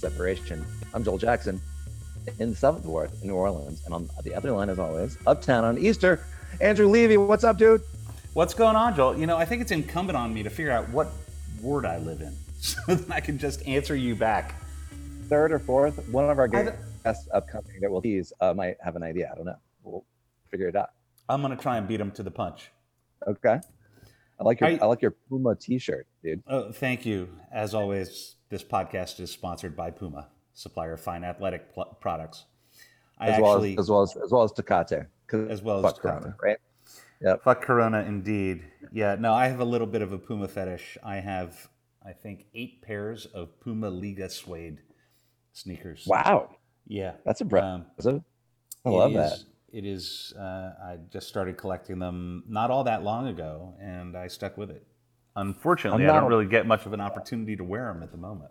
Separation. I'm Joel Jackson in the Seventh Ward in New Orleans. And on the other line, as always, uptown on Easter, Andrew Levy. What's up, dude? What's going on, Joel? You know, I think it's incumbent on me to figure out what ward I live in so that I can just answer you back. Third or fourth? One of our guests upcoming that we'll tease uh, might have an idea. I don't know. We'll figure it out. I'm going to try and beat him to the punch. Okay. I like your I- I like your Puma T-shirt, dude. Oh, thank you. As always, this podcast is sponsored by Puma, supplier of fine athletic pl- products. I As actually, well as as well as as well as Tecate. As well as Tecate. Corona, right? Yep. fuck Corona indeed. Yeah, no, I have a little bit of a Puma fetish. I have, I think, eight pairs of Puma Liga suede sneakers. Wow, Yeah. that's Um, impressive. I It love is- that. It is. Uh, I just started collecting them not all that long ago, and I stuck with it. Unfortunately, I don't really get much of an opportunity to wear them at the moment.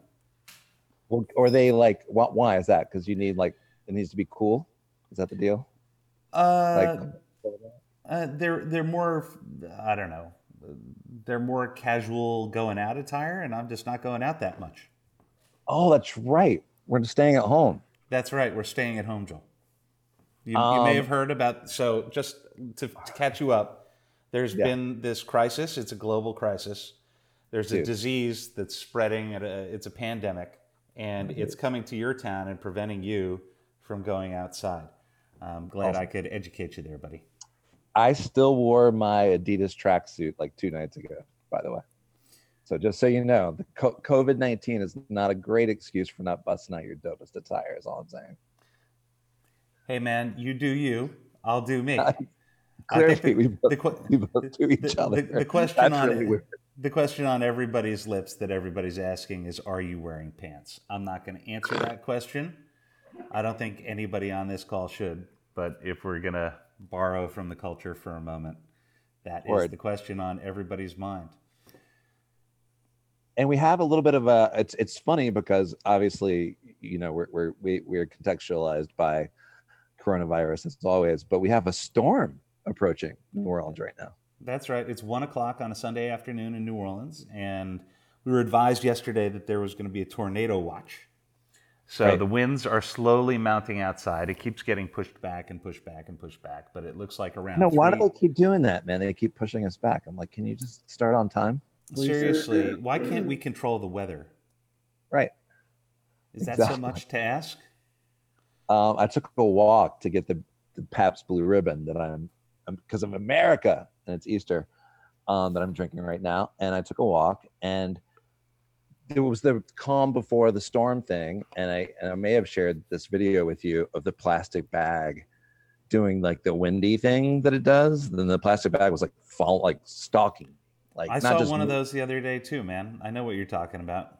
Well, or they like wh- why is that? Because you need like it needs to be cool. Is that the deal? Uh, Like uh, they're they're more. I don't know. They're more casual going out attire, and I'm just not going out that much. oh, that's right. We're staying at home. That's right. We're staying at home, Joel. You, you Um, may have heard about. So, just to, to catch you up, there's Yeah. been this crisis. It's a global crisis. There's a disease that's spreading. At a, it's a pandemic, and Mm-hmm. it's coming to your town and preventing you from going outside. I'm glad I could educate you there, buddy. I still wore my Adidas tracksuit like two nights ago. By the way, so just so you know, the COVID nineteen is not a great excuse for not busting out your dopest attire. Is all I'm saying. Hey, man, you do you. I'll do me. I Clearly, think the- we, both, the que- we both do each the, other. the- the question That's on really the question on everybody's lips that everybody's asking is, "Are you wearing pants?" I'm not going to answer that question. I don't think anybody on this call should. But if we're going to borrow from the culture for a moment, that is Word. the question on everybody's mind. and we have a little bit of a it's it's funny because obviously you know we're we're we, we're contextualized by coronavirus as always but we have a storm approaching new orleans right now That's right. It's one o'clock on a Sunday afternoon in New Orleans, and we were advised yesterday that there was going to be a tornado watch. So Right. the winds are slowly mounting outside. It keeps getting pushed back and pushed back and pushed back, but it looks like around. no why do they keep doing that man they keep pushing us back i'm like can you just start on time please? Seriously, why can't we control the weather? right Is that so much to ask? um i took a walk to get the the Pabst blue ribbon that i'm because of america and it's easter um that i'm drinking right now. And i took a walk and there was the calm before the storm thing. And i and i may have shared this video with you of the plastic bag doing like the windy thing that it does. Then the plastic bag was like fall like stalking. Like I saw one of those the other day too, man. I know what you're talking about.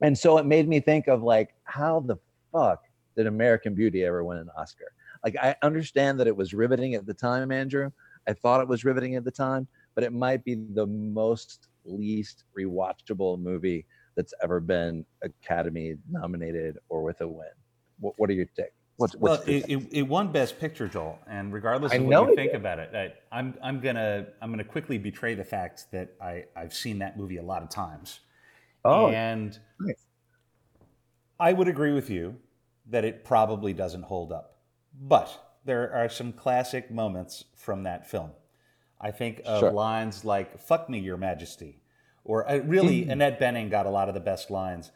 and so it made me think of like how the fuck did american beauty ever win an oscar like i understand that it was riveting at the time andrew i thought it was riveting at the time but it might be the most least rewatchable movie that's ever been academy nominated or with a win what, what are your take what's, Well, what's your it, it, it won Best Picture, Joel, and regardless I of know what you think did. about it, I, I'm I'm gonna I'm gonna quickly betray the fact that I I've seen that movie a lot of times. oh and nice. I would agree with you that it probably doesn't hold up, but there are some classic moments from that film. I think of Sure. lines like "Fuck me, Your Majesty," or uh, really Annette Bening got a lot of the best lines.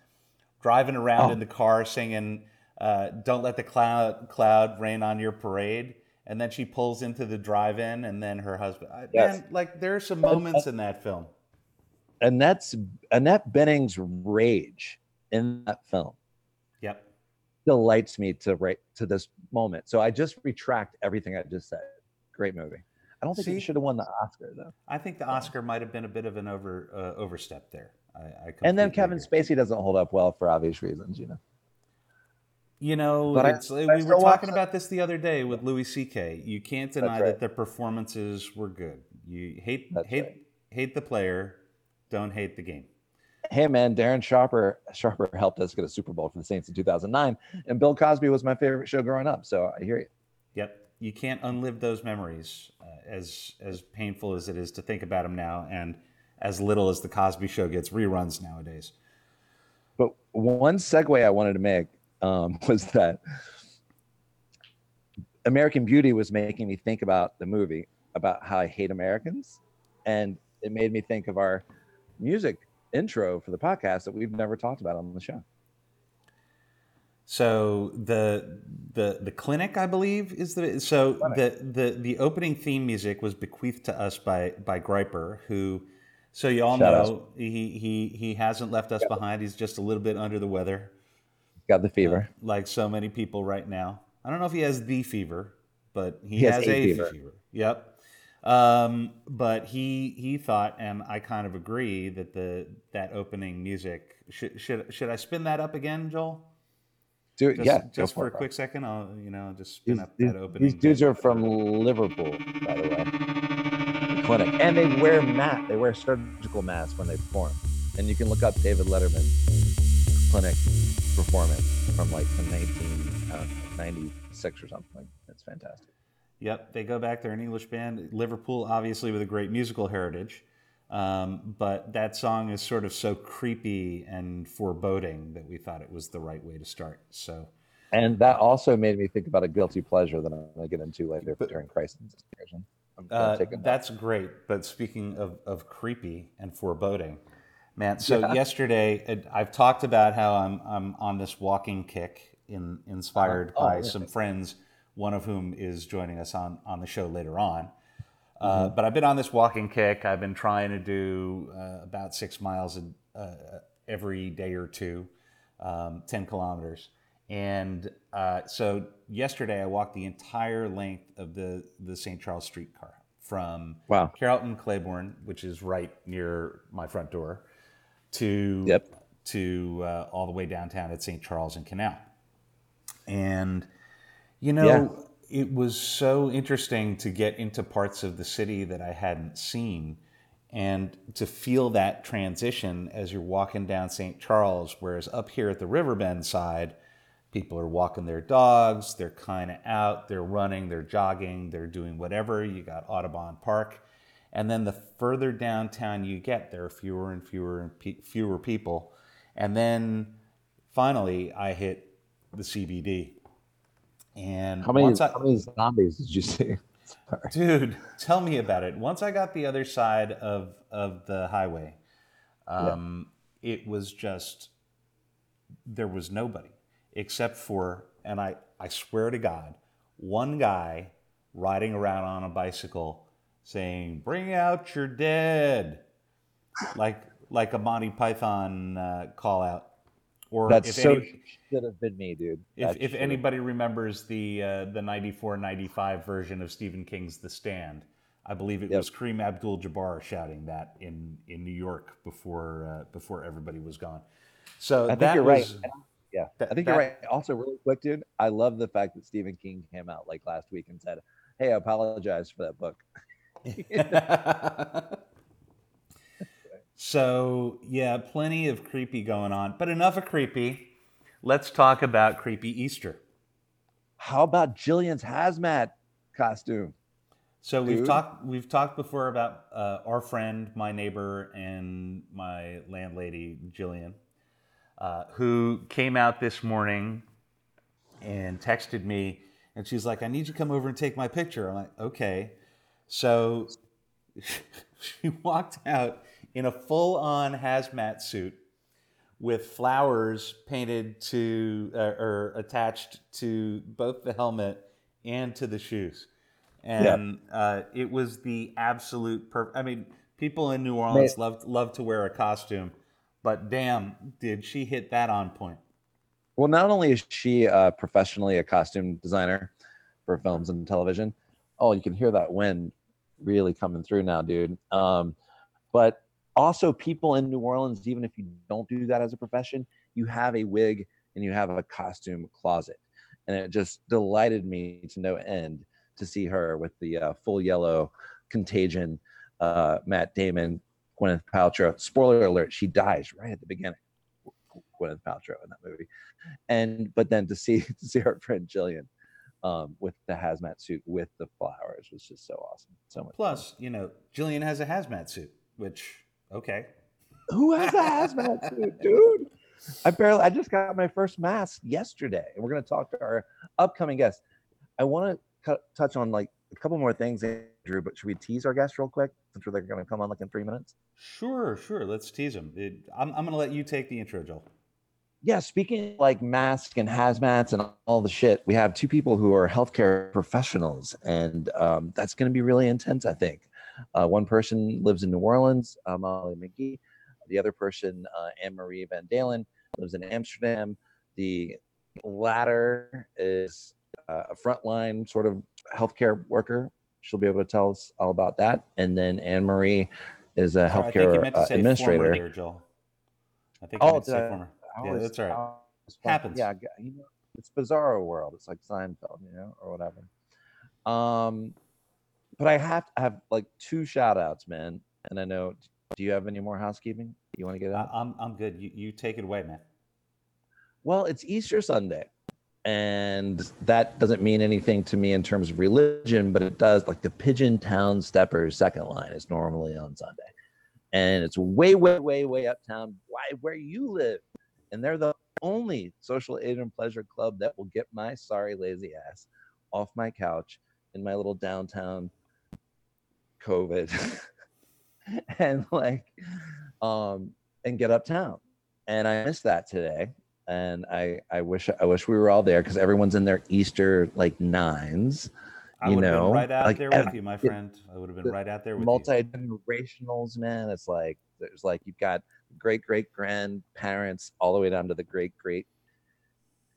Driving around Oh. in the car singing uh, "Don't let the cloud cloud rain on your parade," and then she pulls into the drive-in, and then her husband. Yes. Man, like there are some moments in that film. annette's annette bening's rage in that film Yep. delights me to right to this moment. So I just retract everything I just said. Great movie. I don't think See? it should have won the Oscar though. I think the Oscar might have been a bit of an over uh, overstep there. I, I And then Kevin agree. Spacey doesn't hold up well for obvious reasons, you know. You know, But it's, I we were talking about this the other day with Louis C.K. You can't deny right. that their performances were good. You hate That's hate right. hate the player, don't hate the game. Hey man, Darren Sharper Sharper helped us get a Super Bowl for the Saints in 2009, and Bill Cosby was my favorite show growing up. So I hear you. Yep, you can't unlive those memories, uh, as as painful as it is to think about them now, and as little as the Cosby Show gets reruns nowadays. But one segue I wanted to make um, was that American Beauty was making me think about the movie, about how I hate Americans, and it made me think of our music intro for the podcast that we've never talked about on the show. So the the the clinic, I believe, is the so the the the opening theme music was bequeathed to us by by Griper, who so you all Shout know out. he he he hasn't left us behind. He's just a little bit under the weather, Got the fever. Uh, like so many people right now. I don't know if he has the fever, but he, He has, has a a fever. fever. Yep. Um, but he he thought, and I kind of agree that the that opening music should should should I spin that up again, Joel? Do it. Just, yeah. just for a quick second, I'll you know just spin These, up these- that opening. these dudes are from Liverpool, by the way. The clinic, and they wear mat. They wear surgical masks when they perform. And you can look up David Letterman's clinic performance from like the 1996 or something. It's fantastic. Yep, they go back. They're an English band. Liverpool, obviously, with a great musical heritage. Um, but that song is sort of so creepy and foreboding that we thought it was the right way to start. So, And that also made me think about a guilty pleasure that I'm going to get into later But- during crisis discussion. Uh, take it that's great. But speaking of, of creepy and foreboding, man. So Yeah. yesterday, it- I've talked about how I'm I'm on this walking kick, in, inspired Oh, by yeah. some friends, one of whom is joining us on on the show later on. Mm-hmm. Uh, but I've been on this walking kick. I've been trying to do uh, about six miles a, uh, every day or two, um, 10 kilometers. And uh, so yesterday I walked the entire length of the, the St. Charles streetcar from Wow. Carrollton Claiborne, which is right near my front door, to Yep. to uh, all the way downtown at St. Charles and Canal. And you know, Yeah. it was so interesting to get into parts of the city that I hadn't seen and to feel that transition as you're walking down St. Charles, whereas up here at the Riverbend side, people are walking their dogs, they're kind of out, they're running, they're jogging, they're doing whatever. You got Audubon Park. And then the further downtown you get, there are fewer and fewer and pe- fewer people. And then finally, I hit the CBD. And How many, I, how many zombies did you see? Sorry. Dude, tell me about it. Once I got the other side of of the highway, um, it was just there was nobody except for, and I I swear to God, one guy riding around on a bicycle saying, "Bring out your dead," like like a Monty Python uh, call out. Or That's if so any- should have been me, dude. if, if anybody remembers the uh, the 94 95 version of Stephen King's The Stand, I believe it Yep. was Kareem Abdul Jabbar shouting that in, in New York before uh, before everybody was gone. So I think that you're was, right. Yeah, that- I think that- you're right. Also, really quick, dude, I love the fact that Stephen King came out like last week and said, "Hey, I apologize for that book." so yeah, plenty of creepy going on, but enough of creepy. Let's talk about creepy Easter. How about Jillian's hazmat costume? So we've talked we've talked before about uh, our friend, my neighbor, and my landlady Jillian, uh, who came out this morning and texted me, and she's like, "I need you to come over and take my picture." I'm like, "Okay." So she walked out in a full-on hazmat suit with flowers painted to uh, or attached to both the helmet and to the shoes and uh, it was the absolute perfect. I mean, people in New Orleans love love to wear a costume, but damn, did she hit that on point? Well, not only is she uh, professionally a costume designer for films and television, oh, you can hear that wind really coming through now, dude. Um, but also, people in New Orleans, even if you don't do that as a profession, you have a wig and you have a costume closet, and it just delighted me to no end to see her with the uh, full yellow contagion, uh, Matt Damon, Gwyneth Paltrow. Spoiler alert: she dies right at the beginning. Gwyneth Paltrow in that movie, and but then to see to see our friend Jillian um, with the hazmat suit with the flowers was just so awesome. So much. fun. Plus, you know, Jillian has a hazmat suit, which okay, who has a hazmat suit, dude? I barely. I just got my first mask yesterday, and we're going to talk to our upcoming guest. I want to touch on like a couple more things, Andrew. But should we tease our guest real quick since they're going to come on like in three minutes? Sure, sure. Let's tease them. It, I'm, I'm going to let you take the intro, Joel. Yeah, speaking like masks and hazmats and all the shit, we have two people who are healthcare professionals, and um, that's going to be really intense. I think. Uh, one person lives in New Orleans, uh, Molly McGee. The other person, uh, Annemarie van Dalen, lives in Amsterdam. The latter is uh, a frontline sort of healthcare worker. She'll be able to tell us all about that. And then Annemarie is a healthcare uh, administrator. There, Joel. I think oh, I, former. yeah, that's right. Happens. Yeah, you know, it's bizarro world. It's like Seinfeld, you know, or whatever. Um, but I have to have like two shout outs, man. And I know, do you have any more housekeeping? You want to get out? I'm, I'm good. You, you take it away, man. Well, it's Easter Sunday. And that doesn't mean anything to me in terms of religion, but it does. Like the Pigeon Town Steppers second line is normally on Sunday. And it's way, way, way, way uptown, why, where you live. And they're the only social aid and pleasure club that will get my sorry, lazy ass off my couch in my little downtown COVID and like um and get uptown. And I missed that today. And I I wish I wish we were all there because everyone's in their Easter like nines. I you know, right out like, there with you, my friend. I would have been right out there with you. multi generationals, man. It's like there's like you've got great great grandparents all the way down to the great great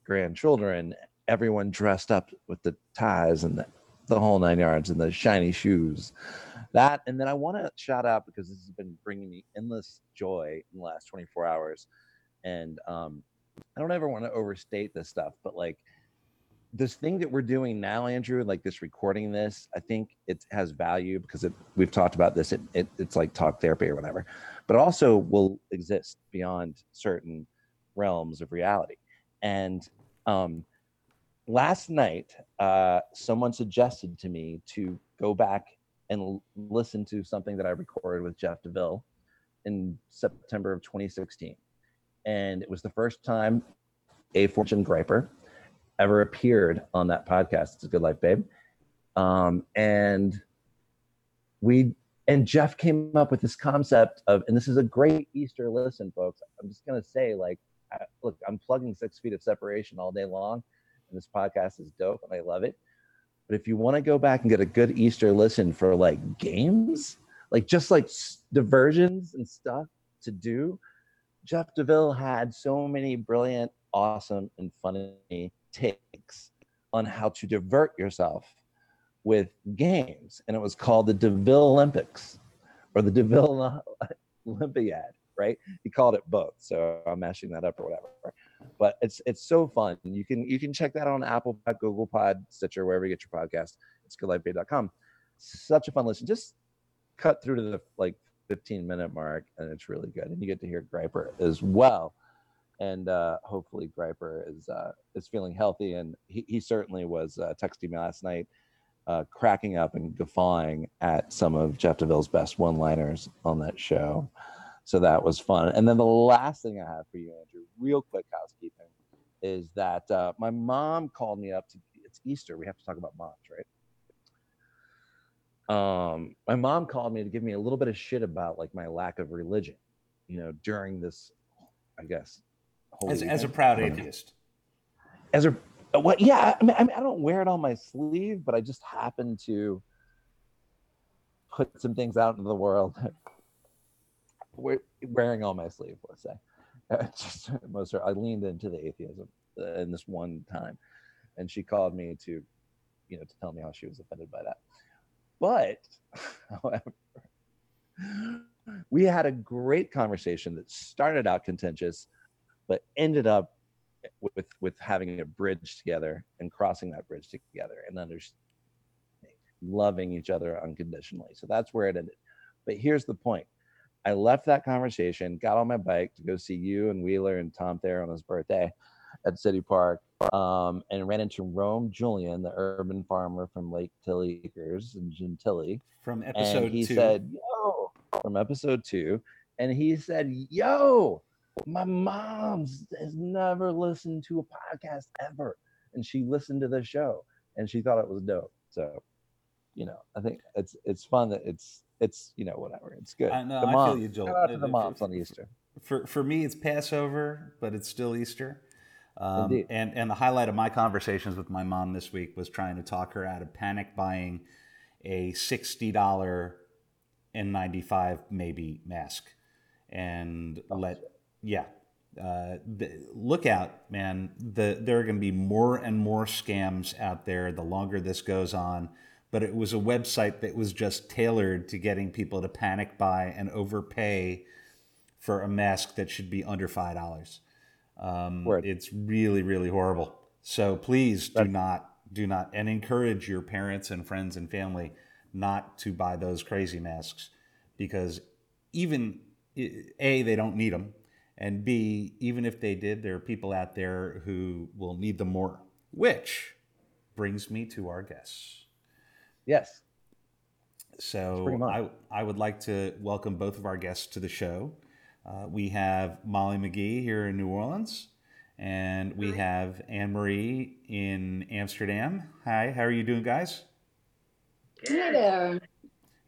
grandchildren. Everyone dressed up with the ties and the, the whole nine yards and the shiny shoes that and then i want to shout out because this has been bringing me endless joy in the last 24 hours and um i don't ever want to overstate this stuff but like this thing that we're doing now andrew like this recording this i think it has value because it we've talked about this it, it it's like talk therapy or whatever but also will exist beyond certain realms of reality. And um last night uh someone suggested to me to go back and listen to something that I recorded with Jeff DeVille in September of 2016. And it was the first time a Fortune Griper ever appeared on that podcast. It's a good life, babe. Um, and we and Jeff came up with this concept of, and this is a great Easter listen, folks. I'm just gonna say, like, look, I'm plugging six feet of separation all day long, and this podcast is dope, and I love it. But if you want to go back and get a good Easter listen for like games, like just like diversions and stuff to do, Jeff DeVille had so many brilliant, awesome, and funny takes on how to divert yourself with games. And it was called the DeVille Olympics or the DeVille Olympiad, right? He called it both. So I'm mashing that up or whatever but it's it's so fun. You can you can check that on Apple Pod, Google Pod, Stitcher, wherever you get your podcast. It's goodlifebay.com. Such a fun listen. Just cut through to the like 15 minute mark, and it's really good. And you get to hear Griper as well. And uh, hopefully Griper is uh, is feeling healthy. And he, he certainly was uh, texting me last night, uh, cracking up and guffawing at some of Jeff DeVille's best one liners on that show. So that was fun. And then the last thing I have for you, Andrew, real quick housekeeping, is that uh, my mom called me up to. It's Easter. We have to talk about moms, right? Um, my mom called me to give me a little bit of shit about like my lack of religion, you know, during this, I guess. As, as a proud atheist. As a what? Yeah, I mean, I mean, I don't wear it on my sleeve, but I just happen to put some things out into the world wearing all my sleeve, let's say. just most I leaned into the atheism uh, in this one time, and she called me to, you know, to tell me how she was offended by that. But, however, we had a great conversation that started out contentious, but ended up with with having a bridge together and crossing that bridge together and understanding, loving each other unconditionally. So that's where it ended. But here's the point: I left that conversation, got on my bike to go see you and Wheeler and Tom Thayer on his birthday at City Park, um, and ran into Rome Julian, the urban farmer from Lake Tilly Acres in Gentilly. From episode and he two. said, Yo, from episode two. And he said, Yo, my mom has never listened to a podcast ever, and she listened to the show and she thought it was dope. So, you know, I think it's it's fun that it's it's you know whatever it's good. I know. the I moms, feel you, Joel. shout out to the moms on Easter. For for me, it's Passover, but it's still Easter. Um, Indeed. and and the highlight of my conversations with my mom this week was trying to talk her out of panic buying a sixty dollar N95 maybe mask, and let yeah. Uh, the, look out, man! The, there are going to be more and more scams out there the longer this goes on. But it was a website that was just tailored to getting people to panic buy and overpay for a mask that should be under five dollars. Um, it's really, really horrible. So please do not, do not, and encourage your parents and friends and family not to buy those crazy masks because even a they don't need them, and b even if they did, there are people out there who will need them more. Which brings me to our guests. Yes, So. I, I would like to welcome both of our guests to the show. Uh, we have Molly McGee here in New Orleans, and we have Annemarie in Amsterdam. Hi, how are you doing, guys? Hey there.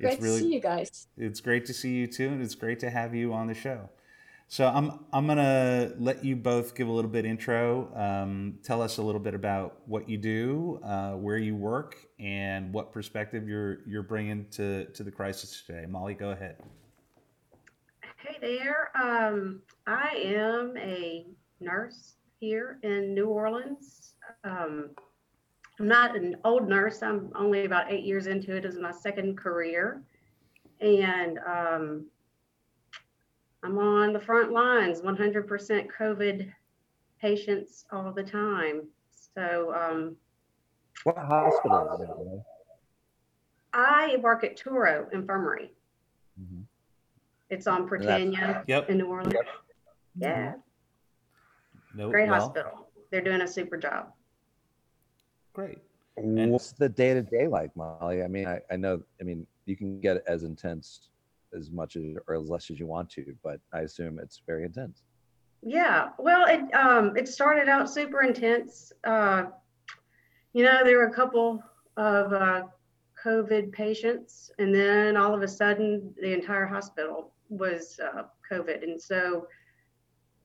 Great really to see you guys. it's great to see you too, and it's great to have you on the show. So I'm I'm gonna let you both give a little bit intro. Um, tell us a little bit about what you do, uh, where you work, and what perspective you're you're bringing to to the crisis today. Molly, go ahead. Hey there. Um, I am a nurse here in New Orleans. Um, I'm not an old nurse. I'm only about eight years into it as my second career. And um, I'm on the front lines, 100% COVID patients all the time. So um, what hospital is it? Renee? I work at Touro Infirmary. Mhm. It's on that's- Prytania Yep. in New Orleans. Yeah. No, Great well, hospital. They're doing a super job. Great. What's the day to day like, Molly? I mean, I, I know. I mean, you can get it as intense as much as or as less as you want to, but I assume it's very intense. Yeah. Well, it um it started out super intense. Uh, you know, there were a couple of uh, COVID patients, and then all of a sudden, the entire hospital was uh, COVID, and so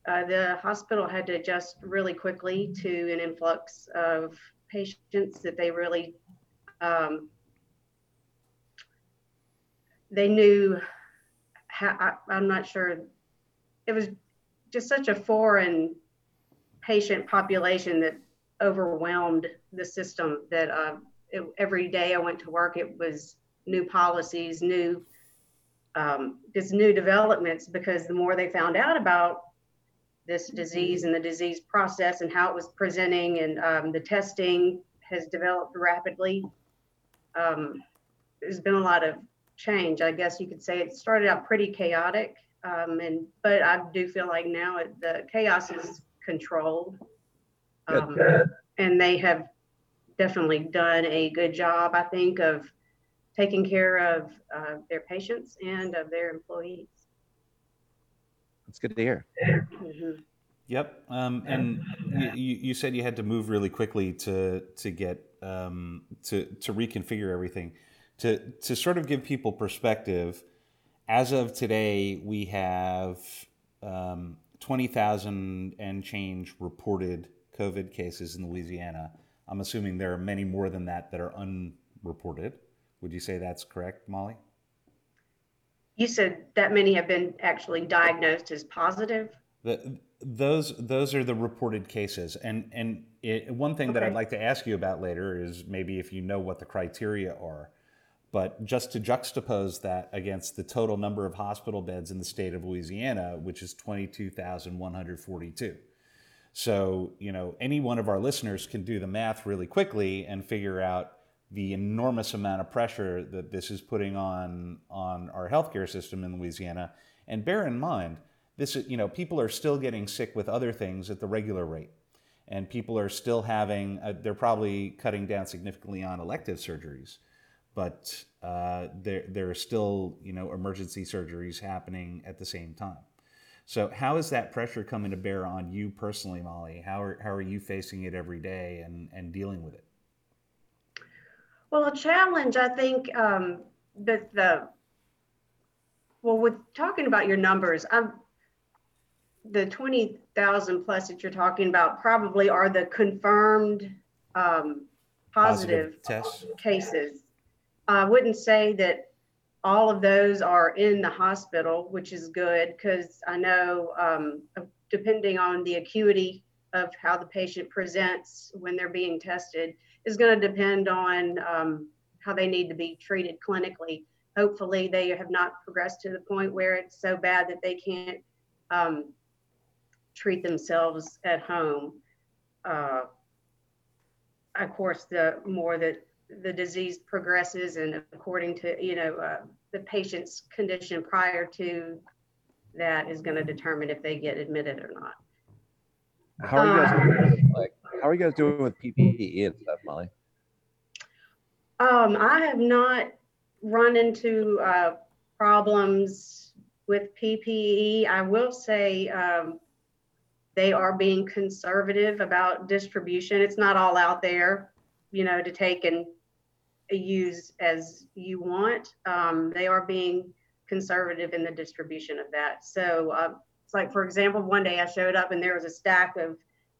uh, the hospital had to adjust really quickly to an influx of patients that they really um, they knew how I, i'm not sure. It was just such a foreign patient population that overwhelmed the system that uh, it, every day i went to work it was new policies new um, just new developments because the more they found out about this disease and the disease process and how it was presenting and um, the testing has developed rapidly um, there's been a lot of change i guess you could say it started out pretty chaotic um, and but i do feel like now it, the chaos is controlled um, and they have definitely done a good job i think of taking care of uh, their patients and of their employees It's good to hear. Mhm. Yep. Um, and you, you you said you had to move really quickly to to get um, to to reconfigure everything. To to sort of give people perspective, as of today, we have um, twenty thousand and change reported COVID cases in Louisiana. I'm assuming there are many more than that that are unreported. Would you say that's correct, Molly? you said that many have been actually diagnosed as positive The, those those are the reported cases, and and it, one thing that I'd like to ask you about later is maybe if you know what the criteria are, but just to juxtapose that against the total number of hospital beds in the state of Louisiana, which is twenty two thousand one hundred forty two. So you know any one of our listeners can do the math really quickly and figure out the enormous amount of pressure that this is putting on on our healthcare system in Louisiana. And bear in mind, this is, you know people are still getting sick with other things at the regular rate, and people are still having. Uh, they're probably cutting down significantly on elective surgeries, but uh, there there are still you know emergency surgeries happening at the same time. So how is that pressure coming to bear on you personally, Molly? How are how are you facing it every day and and dealing with it? Well, a challenge, I think, um, that the, well, with talking about your numbers, I'm, the 20,000 plus that you're talking about probably are the confirmed um, positive, tests. cases. I wouldn't say that all of those are in the hospital, which is good because I know um, depending on the acuity of how the patient presents when they're being tested is going to depend on um, how they need to be treated clinically. Hopefully, they have not progressed to the point where it's so bad that they can't um, treat themselves at home. Uh, of course, the more that the disease progresses and according to, you know, uh, the patient's condition prior to that is going to determine if they get admitted or not. How are you guys Um, doing, like how are you guys doing with PPE and stuff, Molly? Um, I have not run into uh, problems with PPE. I will say um, they are being conservative about distribution. It's not all out there, you know, to take and use as you want. Um, they are being conservative in the distribution of that. So uh, it's like, for example, one day I showed up and there was a stack of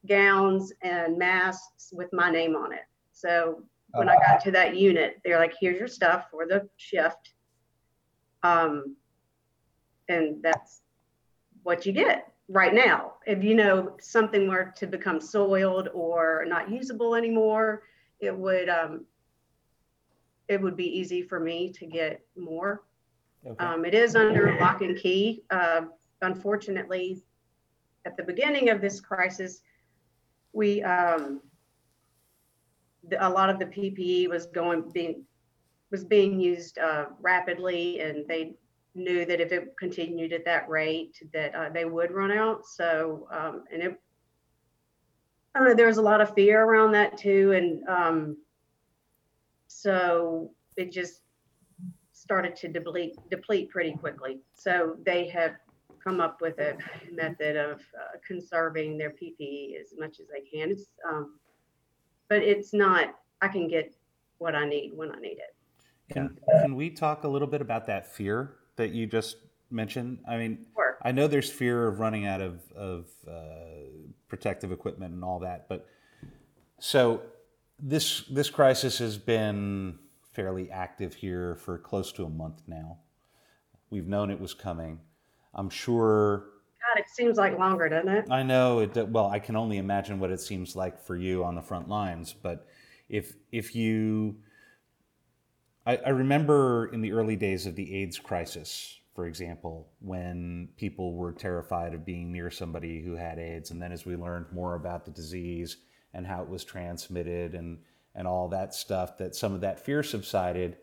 gowns and masks with my name on it. So when I got to that unit, they're like, here's your stuff for the shift. Um, and that's what you get right now. If you know something were to become soiled or not usable anymore, it would um, it would be easy for me to get more. Okay. Um, it is under lock and key. Uh, unfortunately, at the beginning of this crisis, we um, the, a lot of the PPE was going being was being used uh, rapidly, and they knew that if it continued at that rate, that uh, they would run out. So, um, and it, I don't know, there was a lot of fear around that too, and um, so it just started to deplete deplete pretty quickly. So they have come up with a method of uh, conserving their PPE as much as they can. It's, um, but it's not. I can get what I need when I need it. Can, can we talk a little bit about that fear that you just mentioned? I mean, Sure. I know there's fear of running out of, of uh, protective equipment and all that, but so this this crisis has been fairly active here for close to a month now. We've known it was coming. I'm sure. God, it seems like longer, doesn't it? I know it. Well, I can only imagine what it seems like for you on the front lines. But if if you, I, I remember in the early days of the AIDS crisis, for example, when people were terrified of being near somebody who had AIDS, and then as we learned more about the disease and how it was transmitted and and all that stuff, that some of that fear subsided.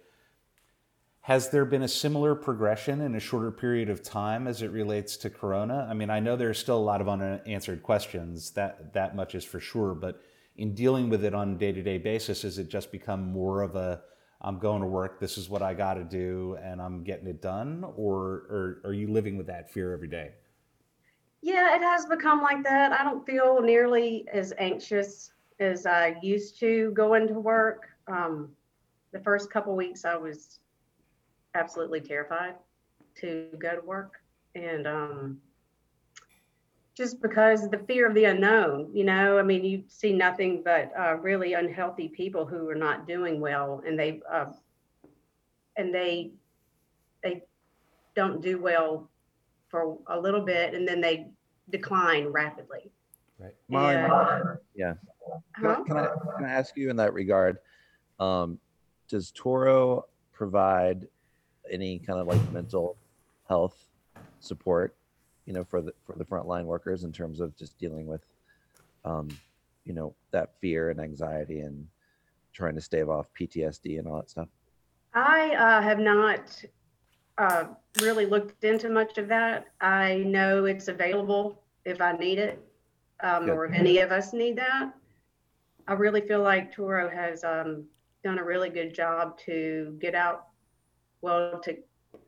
Has there been a similar progression in a shorter period of time as it relates to Corona? I mean, I know there's still a lot of unanswered questions. That that much is for sure. But in dealing with it on a day-to-day basis, has it just become more of a I'm going to work, this is what I got to do, and I'm getting it done, or, or are you living with that fear every day? Yeah, it has become like that. I don't feel nearly as anxious as I used to going to work. Um, the first couple weeks, I was absolutely terrified to go to work, and um, just because the fear of the unknown. You know, I mean, you see nothing but uh, really unhealthy people who are not doing well, and they uh, and they they don't do well for a little bit, and then they decline rapidly. Right. Molly, Yeah. Molly, yeah. Can, I, Huh? can, I, can I ask you in that regard? Um, does Touro provide any kind of like mental health support, you know, for the for the frontline workers in terms of just dealing with, um, you know, that fear and anxiety and trying to stave off PTSD and all that stuff? I uh, have not uh, really looked into much of that. I know it's available if I need it, um, or if any of us need that. I really feel like Touro has um, done a really good job to get out. Well, to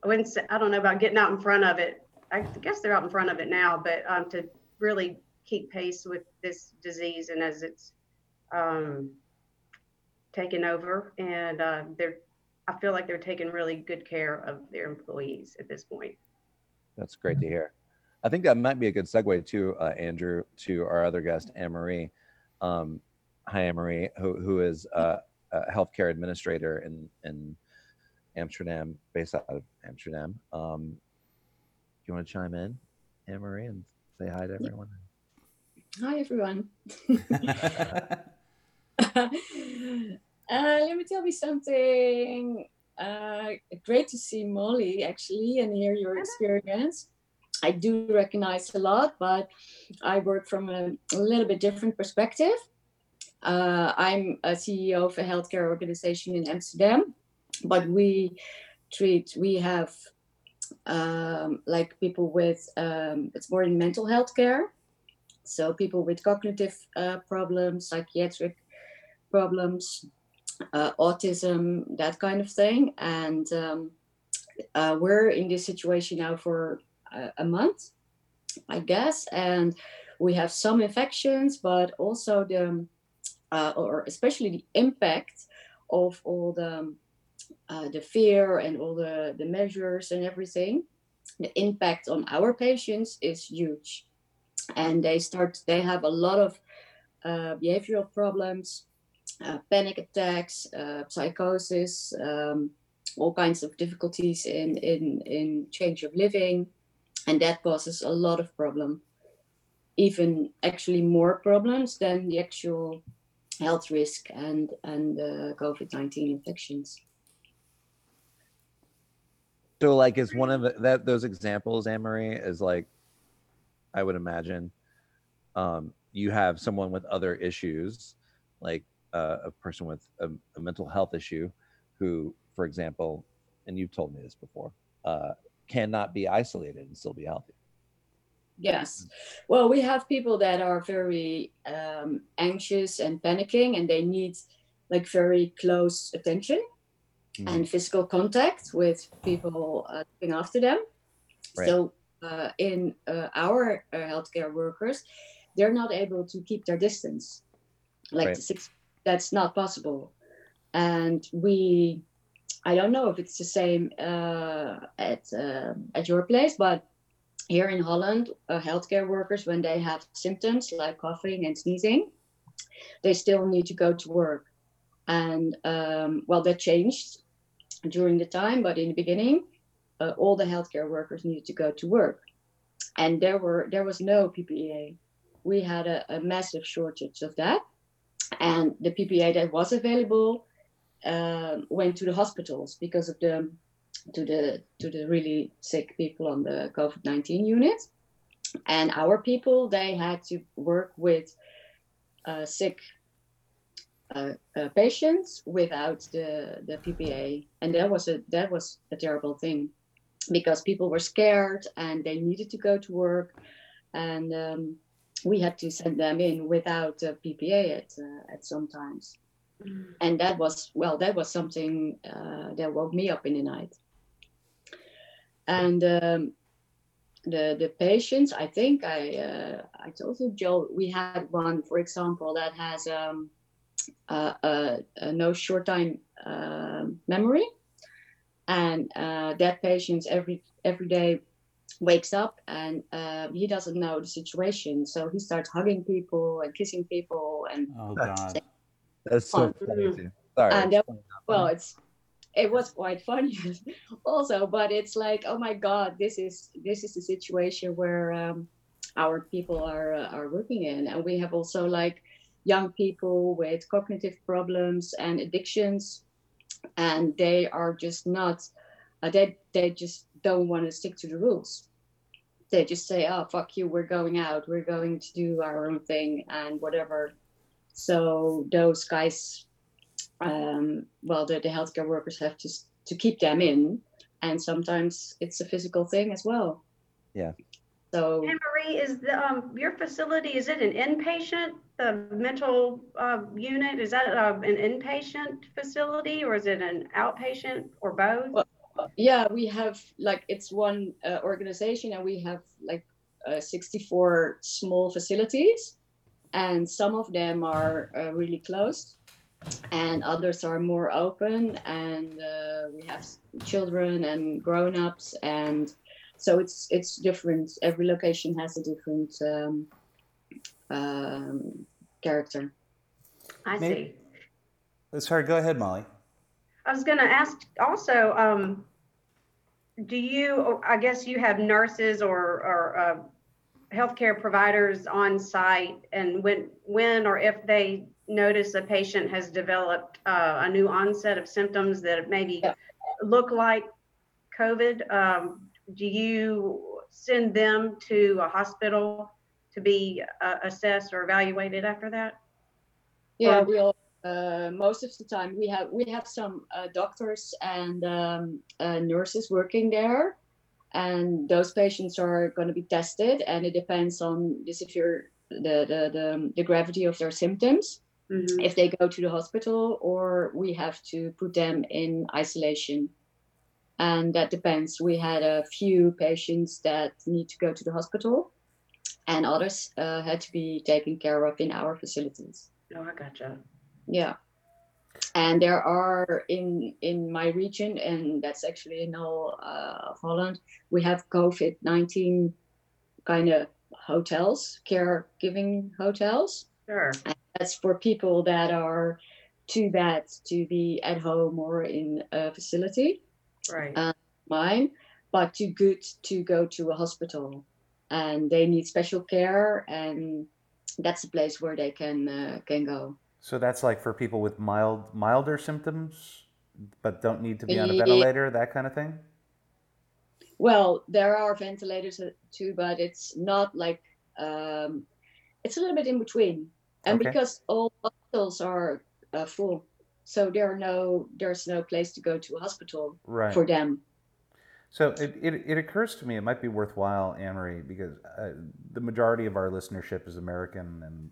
I wouldn't say I don't know about getting out in front of it I guess they're out in front of it now, but um, to really keep pace with this disease and as it's um, taken over. And uh, they're, I feel like they're taking really good care of their employees at this point. That's great to hear. I think that might be a good segue to uh, Andrew to our other guest, Annemarie. Um, hi, Annemarie, who, who is uh, a healthcare administrator in in Amsterdam, based out of Amsterdam. Um, do you want to chime in, Annemarie, and say hi to everyone? Hi, everyone. uh, let me tell you something. Uh, great to see Molly actually and hear your experience. I do recognize a lot, but I work from a, a little bit different perspective. Uh, I'm a CEO of a healthcare organization in Amsterdam, but we treat, we have um, like people with, um, it's more in mental health care. So people with cognitive uh, problems, psychiatric problems, uh, autism, that kind of thing. And um, uh, we're in this situation now for a, a month, I guess. And we have some infections, but also the, uh, or especially the impact of all the, uh, the fear and all the, the measures and everything. The impact on our patients is huge. And they start, they have a lot of uh, behavioral problems, panic attacks, uh, psychosis, um, all kinds of difficulties in, in, in change of living. And that causes a lot of problem, even actually more problems than the actual health risk and, and uh, COVID-19 infections. So, like, is one of the, that those examples, Annemarie, is like, I would imagine, um, you have someone with other issues, like uh, a person with a, a, mental health issue, who, for example, and you've told me this before, uh, cannot be isolated and still be healthy. Yes. Well, we have people that are very um, anxious and panicking, and they need like very close attention mm. and physical contact with people uh, looking after them. Right. So, uh, in uh, our uh, healthcare workers, they're not able to keep their distance, like right. six. That's not possible, and we. I don't know if it's the same uh, at um, at your place, but here in Holland, uh, healthcare workers, when they have symptoms like coughing and sneezing, they still need to go to work. And um, well, that changed during the time, but in the beginning, uh, all the healthcare workers needed to go to work, and there were there was no PPE. We had a, a massive shortage of that, and the PPE that was available uh, went to the hospitals because of the to the to the really sick people on the COVID nineteen unit, and our people they had to work with uh, sick uh, uh, patients without the the PPE, and that was a that was a terrible thing because people were scared and they needed to go to work, and um, we had to send them in without a PPE at uh, at sometimes. Mm. And that was well, that was something uh, that woke me up in the night and um, the the patients i think i uh, i told you joe we had one for example that has um, a, a, a no short time uh, memory and uh, that patients every every day wakes up and uh, he doesn't know the situation. So he starts hugging people and kissing people and oh god. that's so funny sorry and that, well it's it was quite funny also but it's like oh my god this is this is the situation where um, our people are uh, are working in. And we have also like young people with cognitive problems and addictions and they are just not uh, they they just don't want to stick to the rules they just say oh fuck you we're going out we're going to do our own thing and whatever so those guys um, well, the, the healthcare workers have to to keep them in, and sometimes it's a physical thing as well. Yeah. So, Annemarie, is the um, your facility is it an inpatient the mental uh, unit? Is that uh, an inpatient facility or is it an outpatient or both? Well, yeah we have like it's one uh, organization and we have like uh, 64 small facilities and some of them are uh, really closed and others are more open and uh, we have children and grown-ups and so it's it's different every location has a different um, um, character I Maybe- see. Sorry, go ahead, Molly. I was going to ask also, um, do you, I guess you have nurses or, or uh, healthcare providers on site and when, when or if they notice a patient has developed uh, a new onset of symptoms that maybe Yeah. look like COVID, um, do you send them to a hospital to be uh, assessed or evaluated after that? Yeah, Or- we all uh, most of the time we have we have some uh, doctors and um, uh, nurses working there, and those patients are going to be tested, and it depends on the severe the the the, the gravity of their symptoms Mhm. if they go to the hospital or we have to put them in isolation. And that depends. We had a few patients that need to go to the hospital, and others uh, had to be taken care of in our facilities. Oh, I gotcha. Yeah. And there are in in my region, and that's actually in all uh, Holland, we have COVID nineteen kind of hotels, caregiving hotels. Sure. That's for people that are too bad to be at home or in a facility, Right. Uh, mine, but too good to go to a hospital, and they need special care, and that's a place where they can uh, can go. So that's like for people with mild, milder symptoms, but don't need to be on a ventilator, that kind of thing. Well, there are ventilators too, but it's not like um, it's a little bit in between, and Okay. because all hospitals are uh, full, so there are no there's no place to go to a hospital Right. for them. So it, it, it occurs to me it might be worthwhile, Annemarie, because uh, the majority of our listenership is American, and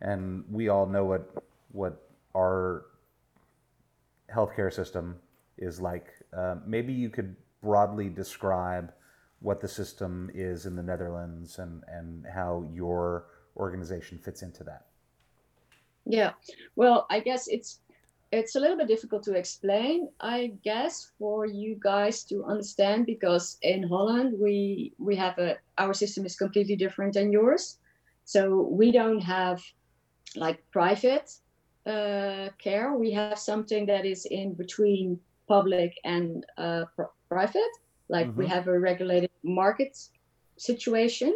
and we all know what what our healthcare system is like. Uh, maybe you could broadly describe what the system is in the Netherlands and and how your organization fits into that. Yeah. Well, I guess it's it's a little bit difficult to explain, I guess, for you guys to understand because in Holland we we have a our system is completely different than yours. So we don't have like private uh, care. We have something that is in between public and uh, pr- private. Like we Mhm. have a regulated market situation.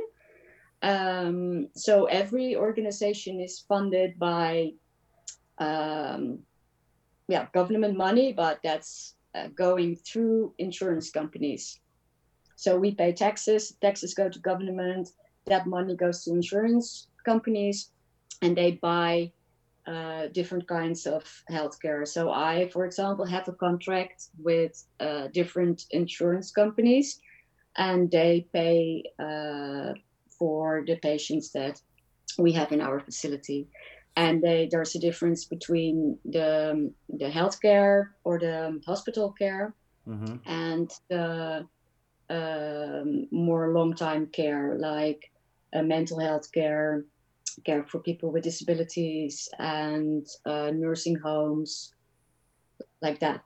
Um, so every organization is funded by, um, yeah, government money, but that's uh, going through insurance companies. So we pay taxes. Taxes go to government. That money goes to insurance companies, and they buy uh, different kinds of healthcare. So I, for example, have a contract with uh, different insurance companies, and they pay uh, for the patients that we have in our facility. And they, there's a difference between the the healthcare or the hospital care Mm-hmm. and the um, more long time care, like uh, mental health care, care for people with disabilities, and uh, nursing homes, like that.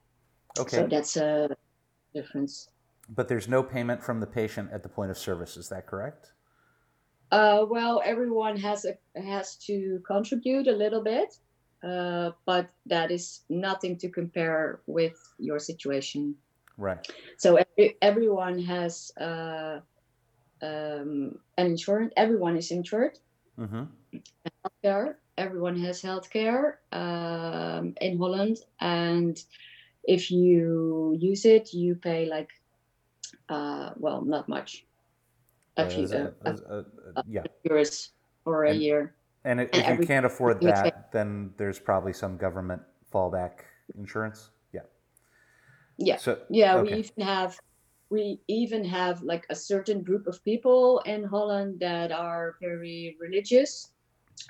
Okay, So that's a difference. but there's no payment from the patient at the point of service. Is that correct? Uh, well, everyone has a has to contribute a little bit, uh, but that is nothing to compare with your situation. Right. So every, everyone has uh, um, an insurance. Everyone is insured. Mm-hmm. Healthcare. Everyone has healthcare um, in Holland, and if you use it, you pay like, uh, well, not much, a few uh, a yeah. euros for a And- year. And and if you can't afford that, then there's probably some government fallback insurance. Yeah. Yeah. So Yeah, okay. we even have we even have like a certain group of people in Holland that are very religious.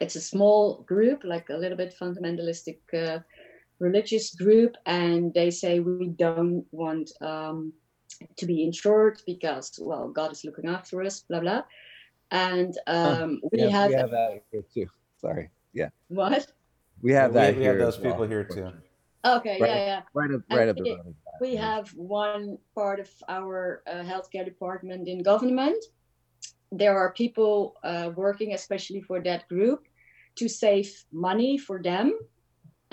It's a small group, like a little bit fundamentalistic uh, religious group, and they say we don't want um, to be insured because, well, God is looking after us, blah blah. And um, we Yeah, have we have that here too. Sorry. Yeah, what? we have we, that we here. have those as well. people here too. Okay, Right. yeah, yeah. Right up, right up the we- road. we have one part of our uh, healthcare department in government. There are people uh, working especially for that group to save money for them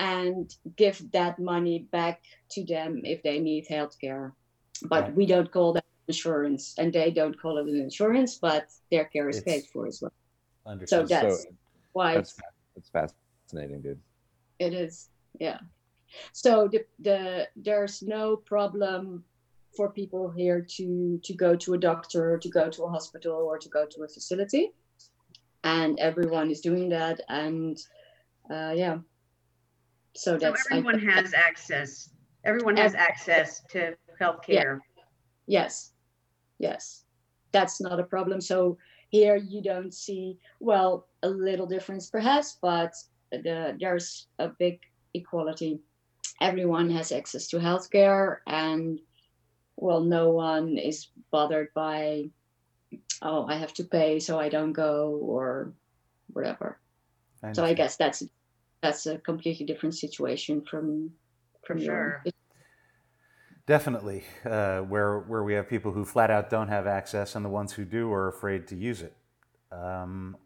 and give that money back to them if they need healthcare. But Right. we don't call that insurance, and they don't call it an insurance, but their care is It's- paid for as well. So Understood. that's So why that's that's fascinating, dude. it is, yeah. So the, the there's no problem for people here to to go to a doctor, to go to a hospital, or to go to a facility, and everyone is doing that, and uh, yeah. So So that's I- everyone has access. Everyone has access to healthcare. Yes, yes, that's not a problem. So here you don't see, well, a little difference perhaps, but the, there's a big equality. Everyone has access to healthcare, and well, no one is bothered by, oh, I have to pay, so I don't go, or whatever. So I guess that's that's a completely different situation from from your Definitely, uh, where where we have people who flat out don't have access, and the ones who do are afraid to use it. Um,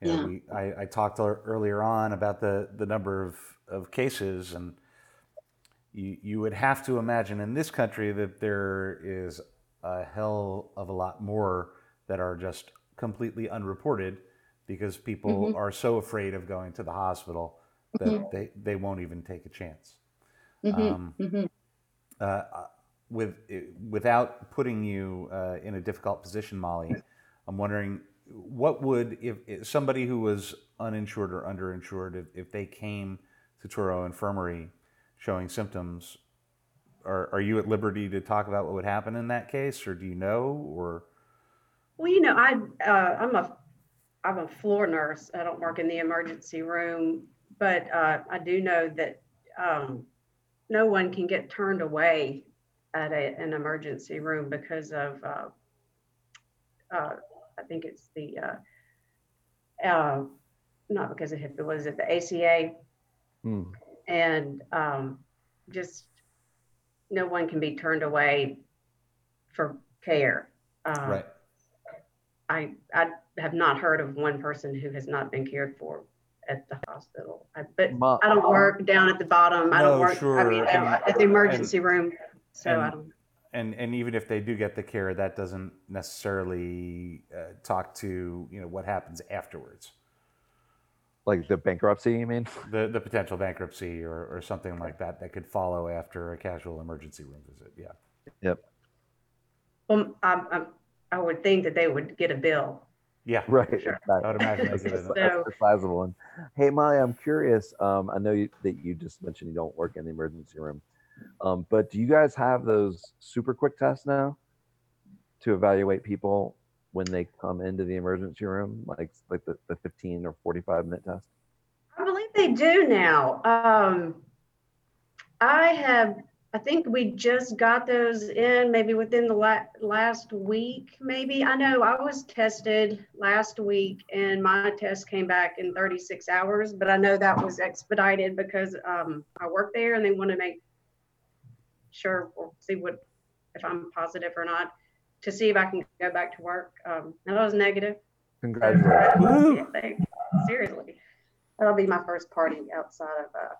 you know, Yeah. we, I, I talked earlier on about the, the number of, of cases, and you, you would have to imagine in this country that there is a hell of a lot more that are just completely unreported because people Mhm. are so afraid of going to the hospital that Mhm. they, they won't even take a chance. Mhm, Um, mhm. uh, with without putting you uh, in a difficult position, Molly, I'm wondering what would if, if somebody who was uninsured or underinsured, if, if they came to Touro Infirmary showing symptoms, are are you at liberty to talk about what would happen in that case, or do you know, or Well, you know, I, uh, I'm a, I'm a floor nurse. I don't work in the emergency room, but, uh, I do know that, um, no one can get turned away at a, an emergency room because of, uh, uh, I think it's the, uh, uh, not because of HIPAA, was it the ACA? And, um, just, no one can be turned away for care. Um, right? I, I have not heard of one person who has not been cared for at the hospital. I, but Ma- I don't work down at the bottom. I No, don't work, I mean, uh, and- at the emergency room. So I and- don't, And and even if they do get the care, that doesn't necessarily uh, talk to you know what happens afterwards. Like the bankruptcy, you mean? the the potential bankruptcy or, or something like that that could follow after a casual emergency room visit. Yeah. Yep. Well, I, I, I would think that they would get a bill. Yeah. Right. Sure. exactly. I would imagine they That's, give that's, it. So- that's a sizable one. Hey, Molly, I'm curious. Um, I know you, that you just mentioned you don't work in the emergency room, um, but do you guys have those super quick tests now to evaluate people when they come into the emergency room, like like the, the 15 or 45 minute test? I believe they do now. Um, I have, I think we just got those in maybe within the la- last week, maybe. I know I was tested last week and my test came back in 36 hours, but I know that was expedited because um, I work there and they want to make sure or see what if I'm positive or not to see if I can go back to work. Um, and I was negative. Congratulations. Woo! Seriously. That'll be my first party outside of uh,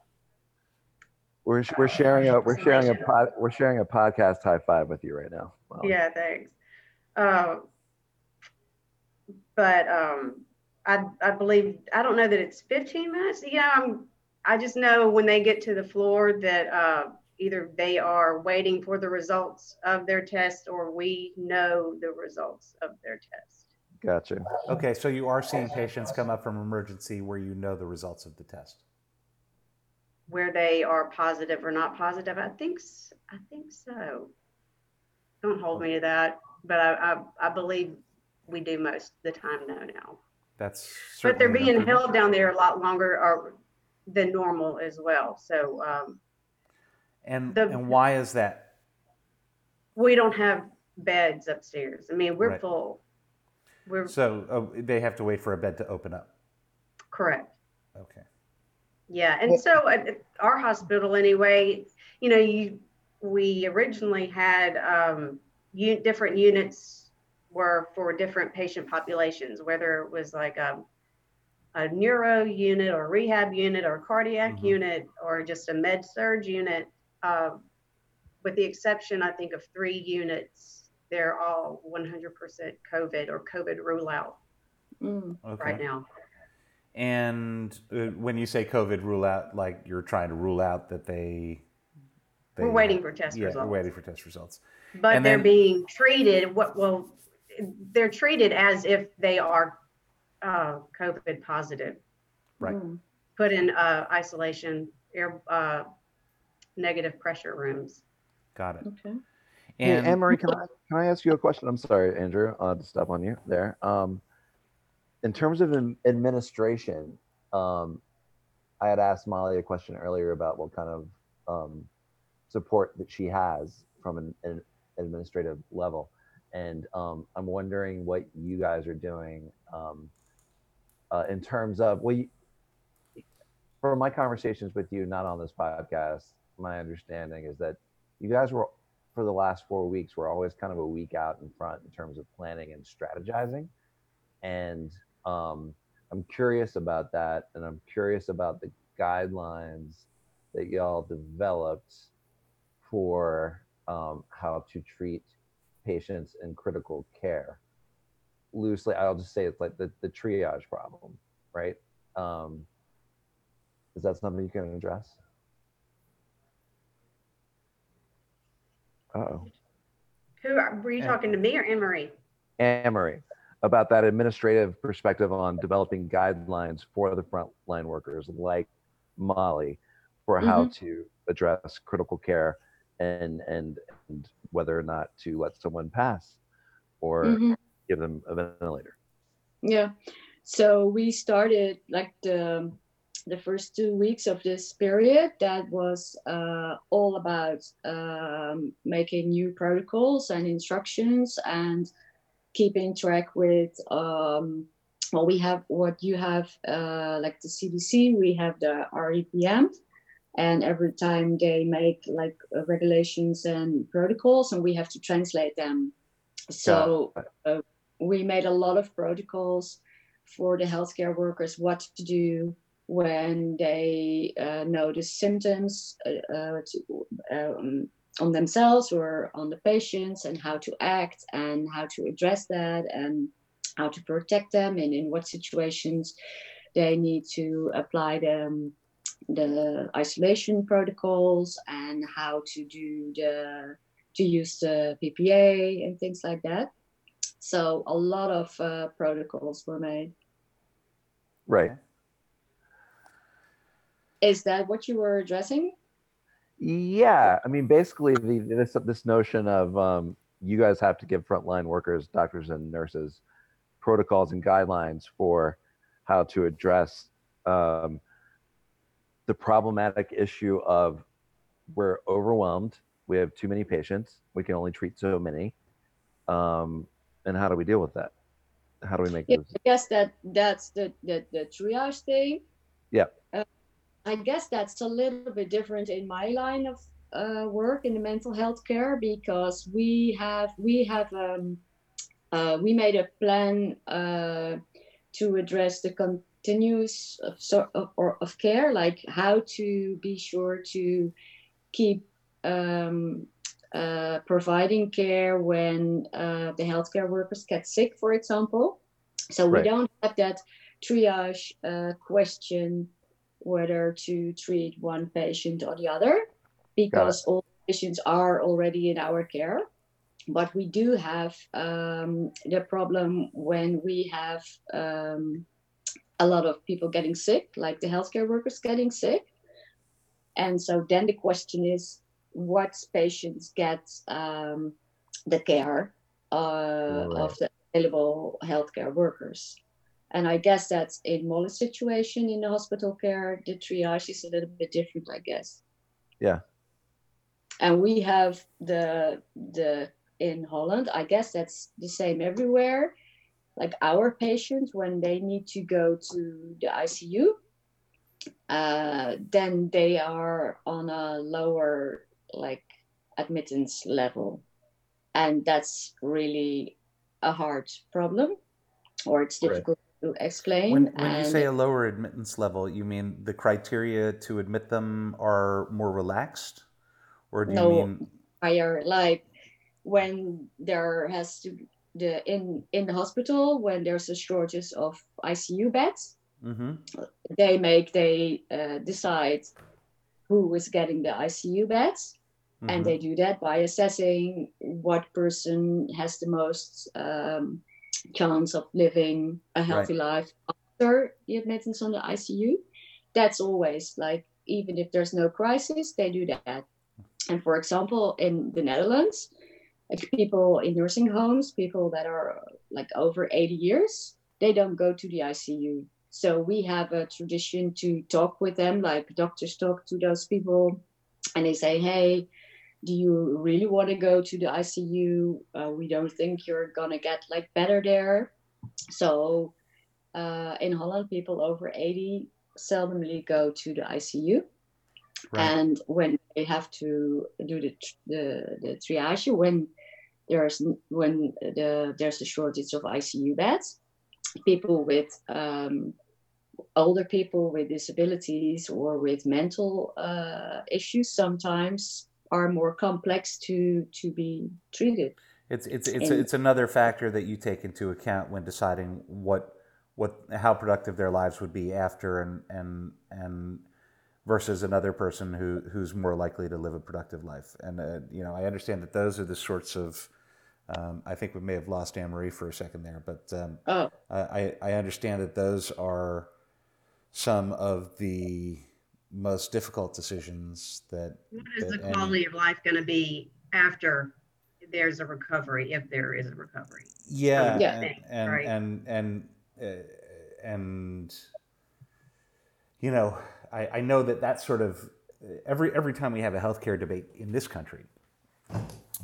We're, we're sharing a we're sharing a pod, we're sharing a podcast high five with you right now. Molly. Yeah, thanks. Um, but um, I I believe I don't know that it's 15 minutes. Yeah, I'm. I just know when they get to the floor that uh, either they are waiting for the results of their test or we know the results of their test. Gotcha. Okay, so you are seeing patients come up from emergency where you know the results of the test. Where they are positive or not positive, I think I think so. Don't hold me to that, but I I, I believe we do most of the time know now. That's But they're being held down there a lot longer or than normal as well. So um, And The- and why is that? we don't have beds upstairs. I mean, we're Right. full. We're So oh, they have to wait for a bed to open up. correct. Okay. Yeah, and so uh, our hospital anyway, you know, you we originally had um, different units were for different patient populations, whether it was like a a neuro unit or rehab unit or cardiac Mhm. unit or just a med surg unit. Uh, with the exception, I think, of three units, they're all 100% COVID or COVID rule out Mm. Okay. right now. And uh, when you say COVID rule out, like you're trying to rule out that they. they We're waiting for test yeah, results. we're waiting for test results. but And they're then- being treated what well they're treated as if they are uh, covid positive Right. Put in uh, isolation air uh, negative pressure rooms Got it. Okay. Hey, And Annemarie, can I can I ask you a question? I'm sorry, Andrew, uh, to stop on you there. Um, in terms of administration, um, I had asked Molly a question earlier about what kind of um, support that she has from an, an administrative level, and um, I'm wondering what you guys are doing um, uh, in terms of well, you, from my conversations with you, not on this podcast, my understanding is that you guys were for the last four weeks we're always kind of a week out in front in terms of planning and strategizing. And um, i'm curious about that and i'm curious about the guidelines that y'all developed for um, how to treat patients in critical care. Loosely i'll just say it's like the, the triage problem right? Um, is that something you can address uh-oh who were you talking to me or Annemarie? Amory about that administrative perspective on developing guidelines for the frontline workers like Molly for how to address critical care and, and and whether or not to let someone pass or Mhm. give them a ventilator. Yeah. So we started like the the first two weeks of this period. That was uh, all about um, making new protocols and instructions and keeping track with um, well, we have what you have uh, like the CDC. We have the RIVM. And every time they make like uh, regulations and protocols, and we have to translate them. So uh, we made a lot of protocols for the healthcare workers what to do when they uh, notice symptoms uh, uh, to, um, on themselves or on the patients and how to act and how to address that and how to protect them and in what situations they need to apply them the isolation protocols and how to do the to use the PPE and things like that. So a lot of uh, protocols were made. Right. Is that what you were addressing? Yeah, I mean, basically, the, this this notion of um, you guys have to give frontline workers, doctors and nurses, protocols and guidelines for how to address um, the problematic issue of we're overwhelmed, we have too many patients, we can only treat so many, um, and how do we deal with that? How do we make Yeah, those? I guess that that's the the, the triage thing. Yeah. Uh, I guess that's a little bit different in my line of uh, work in the mental health care because we have we have um, uh, we made a plan uh, to address the continuous of, so, of, or of care, like how to be sure to keep um, uh, providing care when uh, the healthcare workers get sick, for example. So we don't have that triage uh, question whether to treat one patient or the other because all patients are already in our care. But we do have um, the problem when we have um, a lot of people getting sick, like the healthcare workers getting sick. And so then the question is what patients get um, the care uh, Right. of the available healthcare workers. And I guess that's in Molly's situation in the hospital care. The triage is a little bit different, I guess. Yeah. And we have the the in Holland. I guess that's the same everywhere. Like our patients, when they need to go to the ICU, uh, then they are on a lower like admittance level, and that's really a hard problem, or it's difficult to explain. When, when you say a lower admittance level, you mean the criteria to admit them are more relaxed, or do you mean higher like when there has to the in in the hospital when there's a shortage of icu beds hmm they make they uh, decide who is getting the icu beds Mm-hmm. and they do that by assessing what person has the most um, chance of living a healthy life after the admittance on the icu that's always like even if there's no crisis they do that. And for example in the netherlands like people in nursing homes people that are like over 80 years they don't go to the icu so we have a tradition to talk with them like doctors talk to those people and they say hey do you really want to go to the icu uh, we don't think you're gonna get like better there. So uh, in holland people over 80 seldomly go to the icu Right. and when they have to do the the, the triage when there's when the there's a shortage of ICU beds, people with um, older people with disabilities or with mental uh, issues sometimes are more complex to to be treated. It's it's it's And- it's another factor that you take into account when deciding what what how productive their lives would be after and and and versus another person who who's more likely to live a productive life. And uh, you know, I understand that those are the sorts of um, I think we may have lost Annemarie for a second there, but um, Oh, I, I understand that those are some of the most difficult decisions that What is the that any- quality of life going to be after there's a recovery, if there is a recovery? yeah, Yeah. and and Right. and and, uh, and you know I, I know that that sort of every every time we have a healthcare debate in this country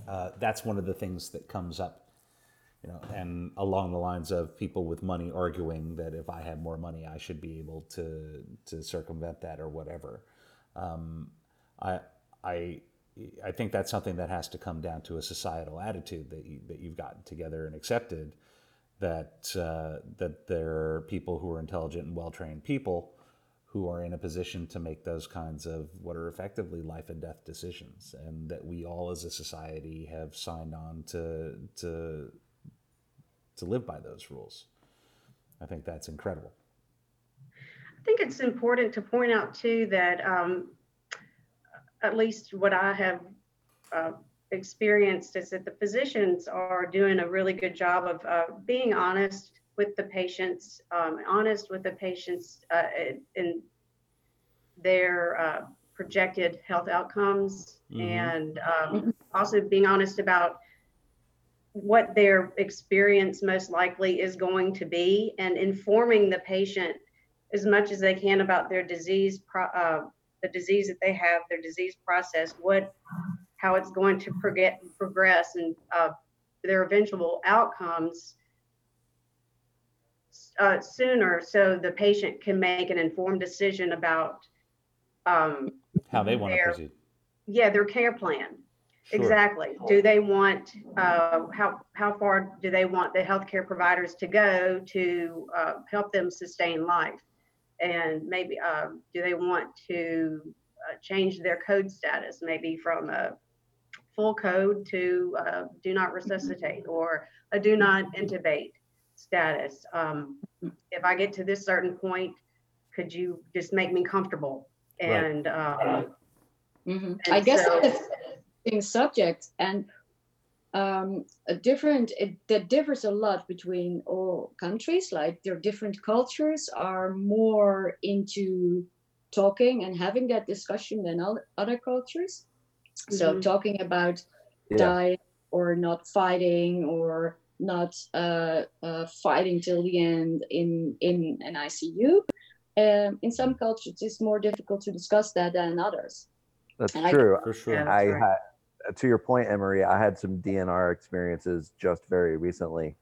uh, that's one of the things that comes up you know and along the lines of people with money arguing that if i had more money i should be able to to circumvent that or whatever. Um, i i i think that's something that has to come down to a societal attitude that you, that you've gotten together and accepted that uh, that there are people who are intelligent and well trained people who are in a position to make those kinds of what are effectively life and death decisions, and that we all as a society have signed on to to to live by those rules. I think that's incredible. I think it's important to point out too that um, at least what I have uh, experienced is that the physicians are doing a really good job of uh, being honest with the patients, um, honest with the patients uh, in their uh, projected health outcomes, Mhm. and um, also being honest about what their experience most likely is going to be and informing the patient as much as they can about their disease, pro- uh, the disease that they have, their disease process, what, how it's going to forget, progress, and uh, their eventual outcomes uh, sooner, so the patient can make an informed decision about, um, How they want to proceed. yeah, their care plan. Sure. Exactly. Do they want, uh, how, how far do they want the healthcare providers to go to uh, help them sustain life? And maybe, uh, do they want to uh, change their code status, maybe from a full code to uh, do not resuscitate or a do not intubate status? Um, If I get to this certain point, could you just make me comfortable? Right. And, um, Mhm. And I guess so- it's a interesting subject and um, a different it that differs a lot between all countries. Like their different cultures are more into talking and having that discussion than other other cultures. So Mhm. talking about Yeah. diet or not fighting or not uh, uh, fighting till the end in in an ICU. Um, in some cultures, it's more difficult to discuss that than others. That's And I- true. For sure. Yeah. I That's right. Uh, to your point, Emery, I had some DNR experiences just very recently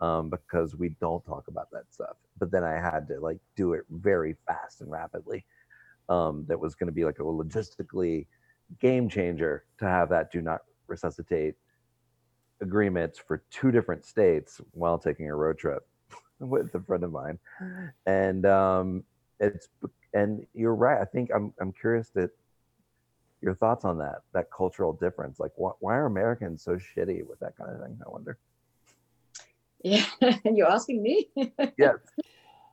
um, because we don't talk about that stuff. But then I had to like do it very fast and rapidly. Um, that was going to be like a logistically game changer to have that do not resuscitate agreements for two different states while taking a road trip with a friend of mine. And um, it's and you're right. I think I'm I'm curious that your thoughts on that that cultural difference like wh- why are americans so shitty with that kind of thing i wonder Yeah, and you're asking me. yes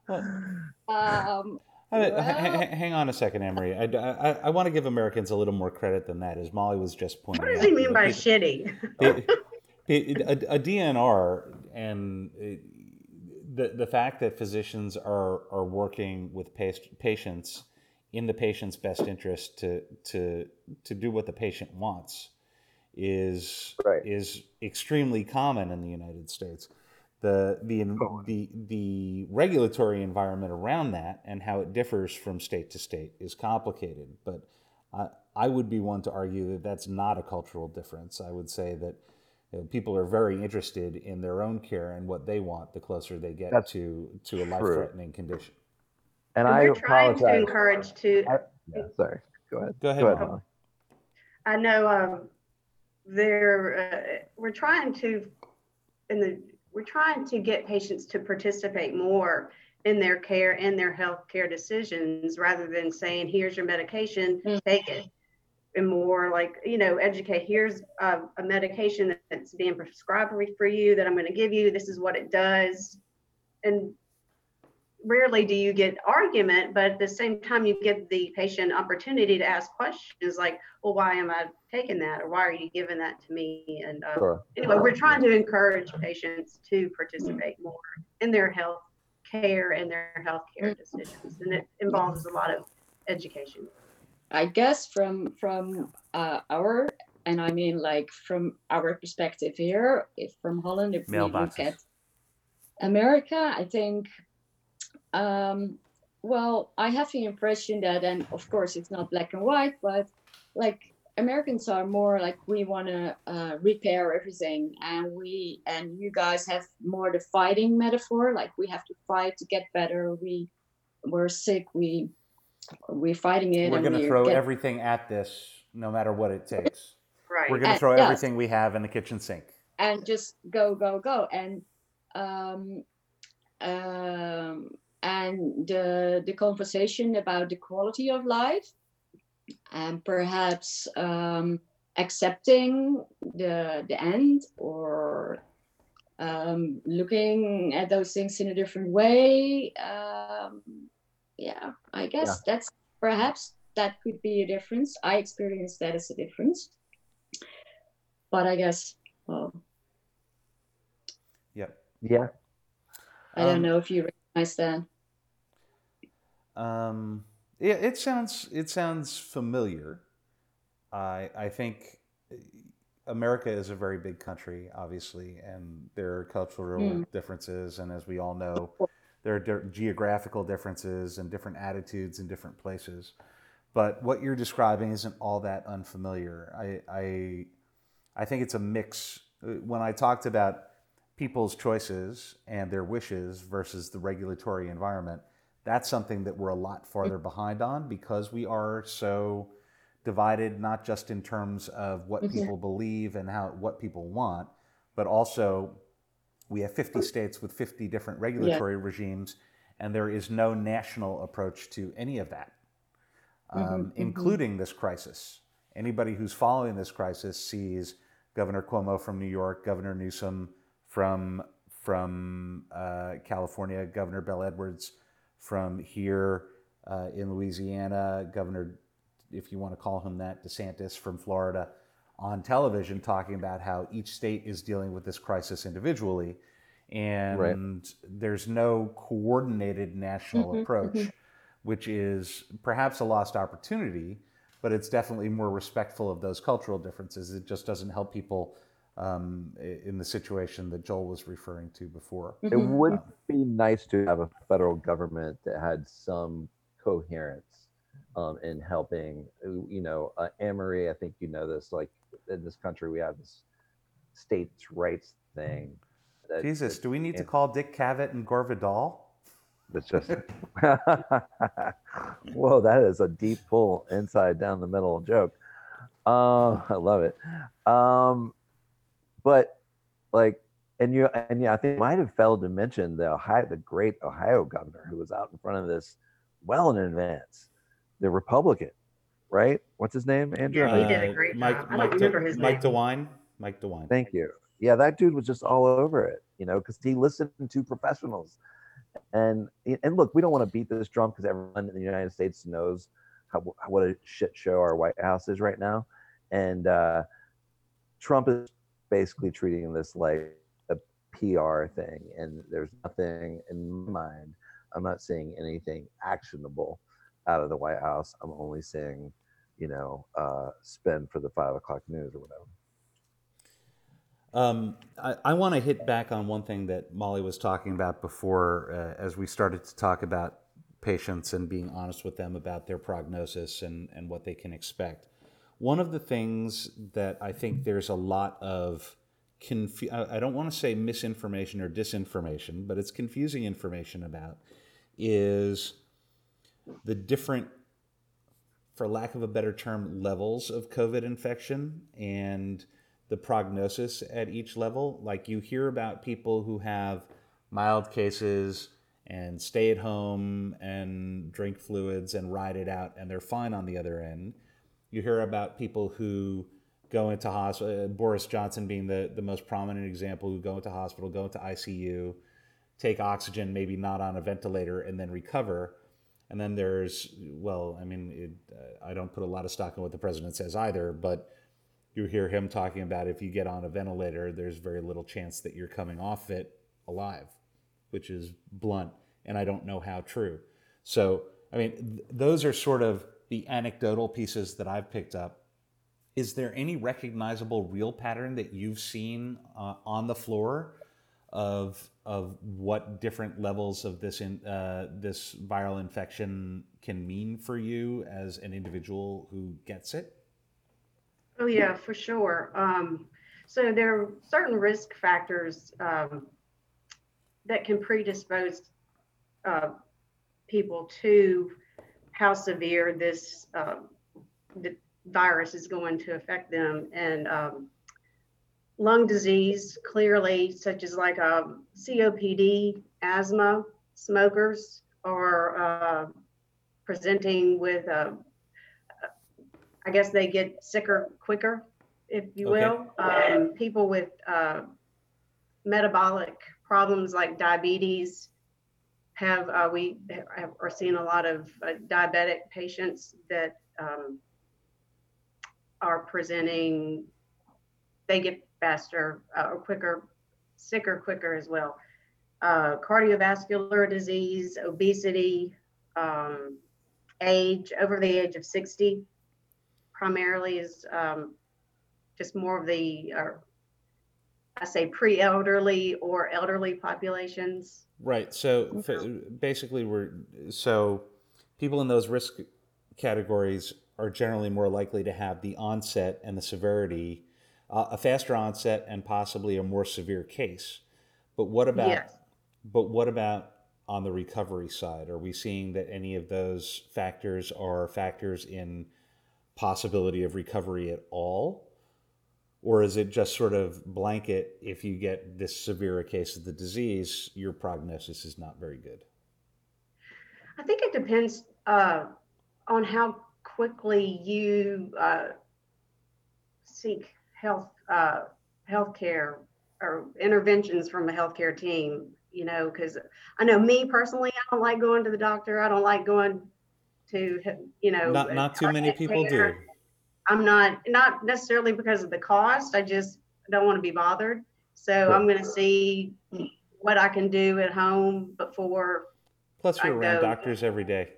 um, Uh, h- Well- h- hang on a second, Emery. I, want to give Americans a little more credit than that, as Molly was just pointing out. What does out. he mean by people- shitty? It- it- a, a DNR and it, the the fact that physicians are are working with pas- patients in the patient's best interest to to to do what the patient wants is Right. is extremely common in the United States. The the the the regulatory environment around that and how it differs from state to state is complicated, but I, I would be one to argue that that's not a cultural difference. I would say that you know, people are very interested in their own care and what they want the closer they get That's to to a life threatening condition. And And i we're trying to apologize encourage to, I- yeah, sorry go ahead Go ahead, go ahead Molly. Molly. I know um, they're, uh, we're trying to, in the, we're trying to get patients to participate more in their care and their health care decisions rather than saying, here's your medication, Mm. take it. And more like, you know, educate, here's a, a medication that's being prescribed for you that I'm going to give you. This is what it does. And rarely do you get argument, but at the same time, you give the patient opportunity to ask questions like, well, why am I taking that? Or why are you giving that to me? And uh, Sure. anyway, we're trying to encourage patients to participate more in their health care and their health care decisions. And it involves a lot of education. I guess from from uh, our and I mean like from our perspective here, if from Holland, if we look at America, I think, um, well, I have the impression that, and of course it's not black and white, but like Americans are more like we want to uh, repair everything, and we and you guys have more the fighting metaphor, like we have to fight to get better. We we're sick, we we're fighting it. We're going to throw get- everything at this, no matter what it takes. Right. We're going to Uh, throw yes. everything we have in the kitchen sink. and just go go go and um um and the the conversation about the quality of life and perhaps um accepting the the end or um looking at those things in a different way um yeah i guess that's perhaps that could be a difference. I experienced that as a difference. But i guess well. Yep. yeah. I don't Um, know if you recognize that. Um, yeah, it sounds it sounds familiar. I I think America is a very big country, obviously, and there are cultural Mm. differences, and as we all know, there are geographical differences and different attitudes in different places. But what you're describing isn't all that unfamiliar. I I, I think it's a mix. When I talked about people's choices and their wishes versus the regulatory environment, that's something that we're a lot farther behind on because we are so divided not just in terms of what Mhm. people believe and how what people want but also we have 50 states with 50 different regulatory regimes and there is no national approach to any of that um, Mhm, mhm. including this crisis anybody who's following this crisis sees governor cuomo from new york governor newsom from from uh, california governor bel edwards from here uh, in Louisiana, Governor, if you want to call him that, DeSantis from Florida, on television talking about how each state is dealing with this crisis individually. And there's no coordinated national Mhm, approach, mhm. which is perhaps a lost opportunity, but it's definitely more respectful of those cultural differences. It just doesn't help people um, in the situation that Joel was referring to before. It Mhm. would be nice to have a federal government that had some coherence um, in helping. You know, uh, Annemarie, I think you know this. Like in this country, we have this states' rights thing. that- Jesus, do we need to call Dick Cavett and Gore Vidal? That's just. Whoa, that is a deep pull inside down the middle joke. Um, I love it. Um, but like, and you and yeah, I think it might have failed to mention the Ohio, the great Ohio governor who was out in front of this well in advance, the Republican, right? What's his name, Andrew? Yeah, he did a great Mike, job. I don't Mike, remember De- his Mike name. DeWine. Mike DeWine. Thank you. Yeah, that dude was just all over it, you know, because he listened to professionals. And and look, we don't want to beat this drum because everyone in the United States knows how what a shit show our White House is right now, and uh, Trump is basically treating this like a PR thing, and there's nothing in my mind. I'm not seeing anything actionable out of the White House. I'm only seeing, you know, uh, spin for the five o'clock news or whatever. Um, I, I want to hit back on one thing that Molly was talking about before, uh, as we started to talk about patients and being honest with them about their prognosis and, and what they can expect. One of the things that I think there's a lot of confu- I I don't want to say misinformation or disinformation, but it's confusing information about is the different for lack of a better term, levels of COVID infection and the prognosis at each level. Like you hear about people who have mild cases and stay at home and drink fluids and ride it out, and they're fine on the other end. You hear about people who go into hospital, Boris Johnson being the, the most prominent example, who go into hospital, go into ICU, take oxygen, maybe not on a ventilator, and then recover. And then there's, well, I mean, it, uh, I don't put a lot of stock in what the president says either, but you hear him talking about if you get on a ventilator, there's very little chance that you're coming off it alive, which is blunt, and I don't know how true. So, I mean, th- those are sort of the anecdotal pieces that I've picked up. Is there any recognizable real pattern that you've seen uh, on the floor of of what different levels of this in uh, this viral infection can mean for you as an individual who gets it? Oh, yeah, for sure. Um, so there are certain risk factors um, that can predispose uh, people to how severe this uh, the virus is going to affect them. And um, lung disease, clearly, such as like um, COPD, asthma, smokers are uh, presenting with uh, I guess they get sicker quicker, if you Okay. will. Um, people with uh, metabolic problems like diabetes have uh, we have, are seeing a lot of uh, diabetic patients that um, are presenting. They get faster uh, or quicker, sicker quicker as well. Uh, cardiovascular disease, obesity, um, age over the age of 60 primarily is um, just more of the, I say pre-elderly or elderly populations. Right. So f- basically, we're so people in those risk categories are generally more likely to have the onset and the severity, uh, a faster onset and possibly a more severe case. But what about? Yes. But what about on the recovery side? Are we seeing that any of those factors are factors in possibility of recovery at all? Or is it just sort of blanket if you get this severe a case of the disease, your prognosis is not very good? I think it depends uh, on how quickly you uh, seek health uh, healthcare or interventions from a healthcare team. You know, because I know me personally, I don't like going to the doctor. I don't like going to you know. Not not too many people do. care. I'm not not necessarily because of the cost. I just don't want to be bothered. So I'm going to see what I can do at home before Plus, you're I around go- doctors every day.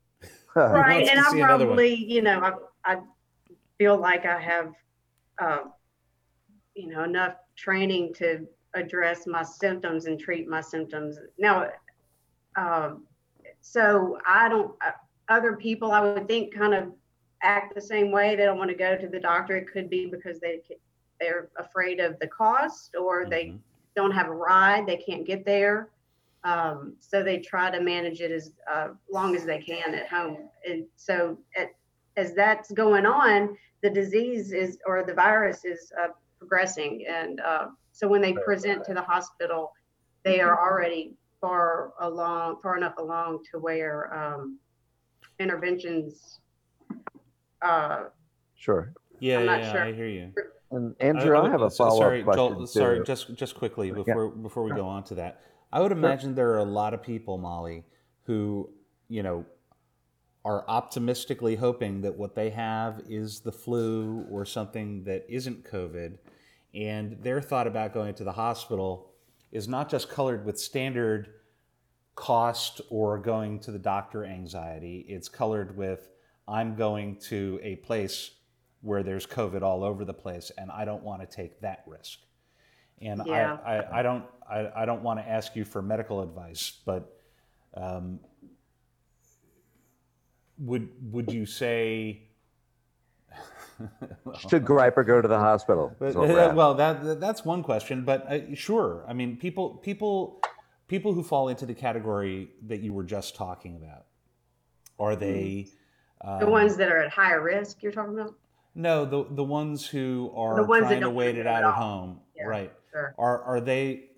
right and i see another one? probably you know I, I feel like i have uh, you know, enough training to address my symptoms and treat my symptoms. Now, um, so I don't, uh, other people I would think kind of act the same way. They don't want to go to the doctor. It could be because they, they're afraid of the cost or they Mhm. don't have a ride, they can't get there. Um, so they try to manage it as uh, long as they can at home. And so at, as that's going on, the disease is or the virus is uh, progressing. And uh, so when they present to the hospital, they are already far along, far enough along to where um, interventions. Uh, Sure. Yeah, I'm yeah, not yeah, sure. I hear you. And Andrew, I, have a follow up question. Joel, sorry, just just quickly Yeah. before before we go on to that. I would imagine there are a lot of people, Molly, who you know are optimistically hoping that what they have is the flu or something that isn't COVID, and their thought about going to the hospital is not just colored with standard cost or going to the doctor anxiety. It's colored with I'm going to a place where there's COVID all over the place, and I don't want to take that risk. And Yeah. I, I, I don't I, I don't want to ask you for medical advice, but um, would would you say? Should Griper go to the hospital? But, is what we're uh, well, that that- that's one question, but uh, sure. I mean, people people people who fall into the category that you were just talking about are they the um, ones that are at higher risk, you're talking about? No, the the ones who are The ones trying to wait it it out at at home, Yeah. right? Sure. Are are they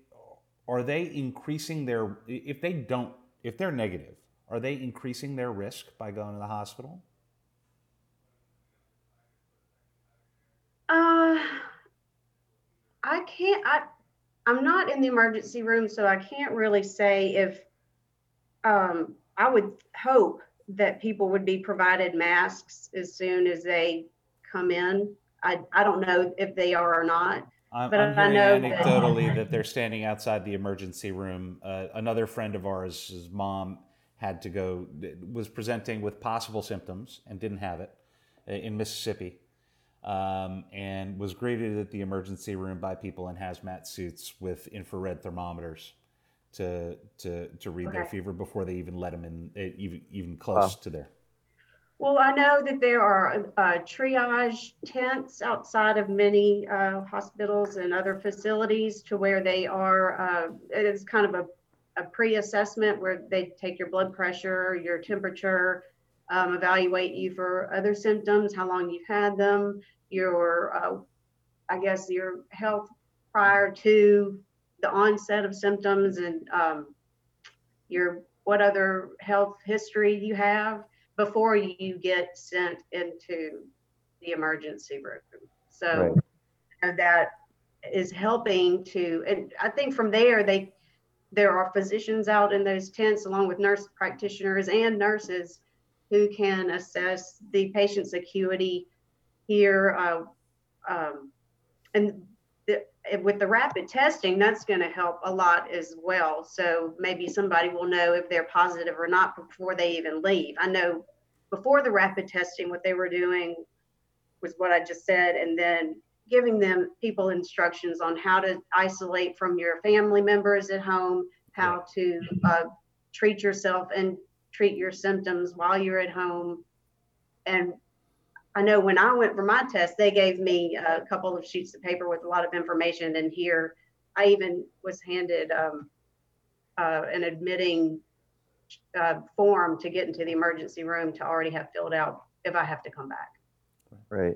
are they increasing their if they don't if they're negative, are they increasing their risk by going to the hospital? Uh, I can't, I, I'm not in the emergency room, so I can't really say if, um, I would hope that people would be provided masks as soon as they come in. I, I don't know if they are or not. I'm, But I'm I hearing know that- anecdotally that they're standing outside the emergency room. Uh, another friend of ours, his mom had to go, was presenting with possible symptoms and didn't have it uh, in Mississippi, um, and was greeted at the emergency room by people in hazmat suits with infrared thermometers to to to read their fever before they even let them in, uh, even even close to there. Well, I know that there are uh, triage tents outside of many uh, hospitals and other facilities to where they are, uh, it is kind of a, a pre-assessment where they take your blood pressure, your temperature, um, evaluate you for other symptoms, how long you've had them, your, uh, I guess, your health prior to the onset of symptoms and um, your, what other health history you have before you get sent into the emergency room. So and that is helping to, and I think from there, they, there are physicians out in those tents along with nurse practitioners and nurses who can assess the patient's acuity here. Uh, um, and with the rapid testing, that's going to help a lot as well. So maybe somebody will know if they're positive or not before they even leave. I know before the rapid testing, what they were doing was what I just said, and then giving them people instructions on how to isolate from your family members at home, how to uh, treat yourself and treat your symptoms while you're at home. And I know when I went for my test, they gave me a couple of sheets of paper with a lot of information. And here, I even was handed um, uh, an admitting uh, form to get into the emergency room to already have filled out if I have to come back. Right.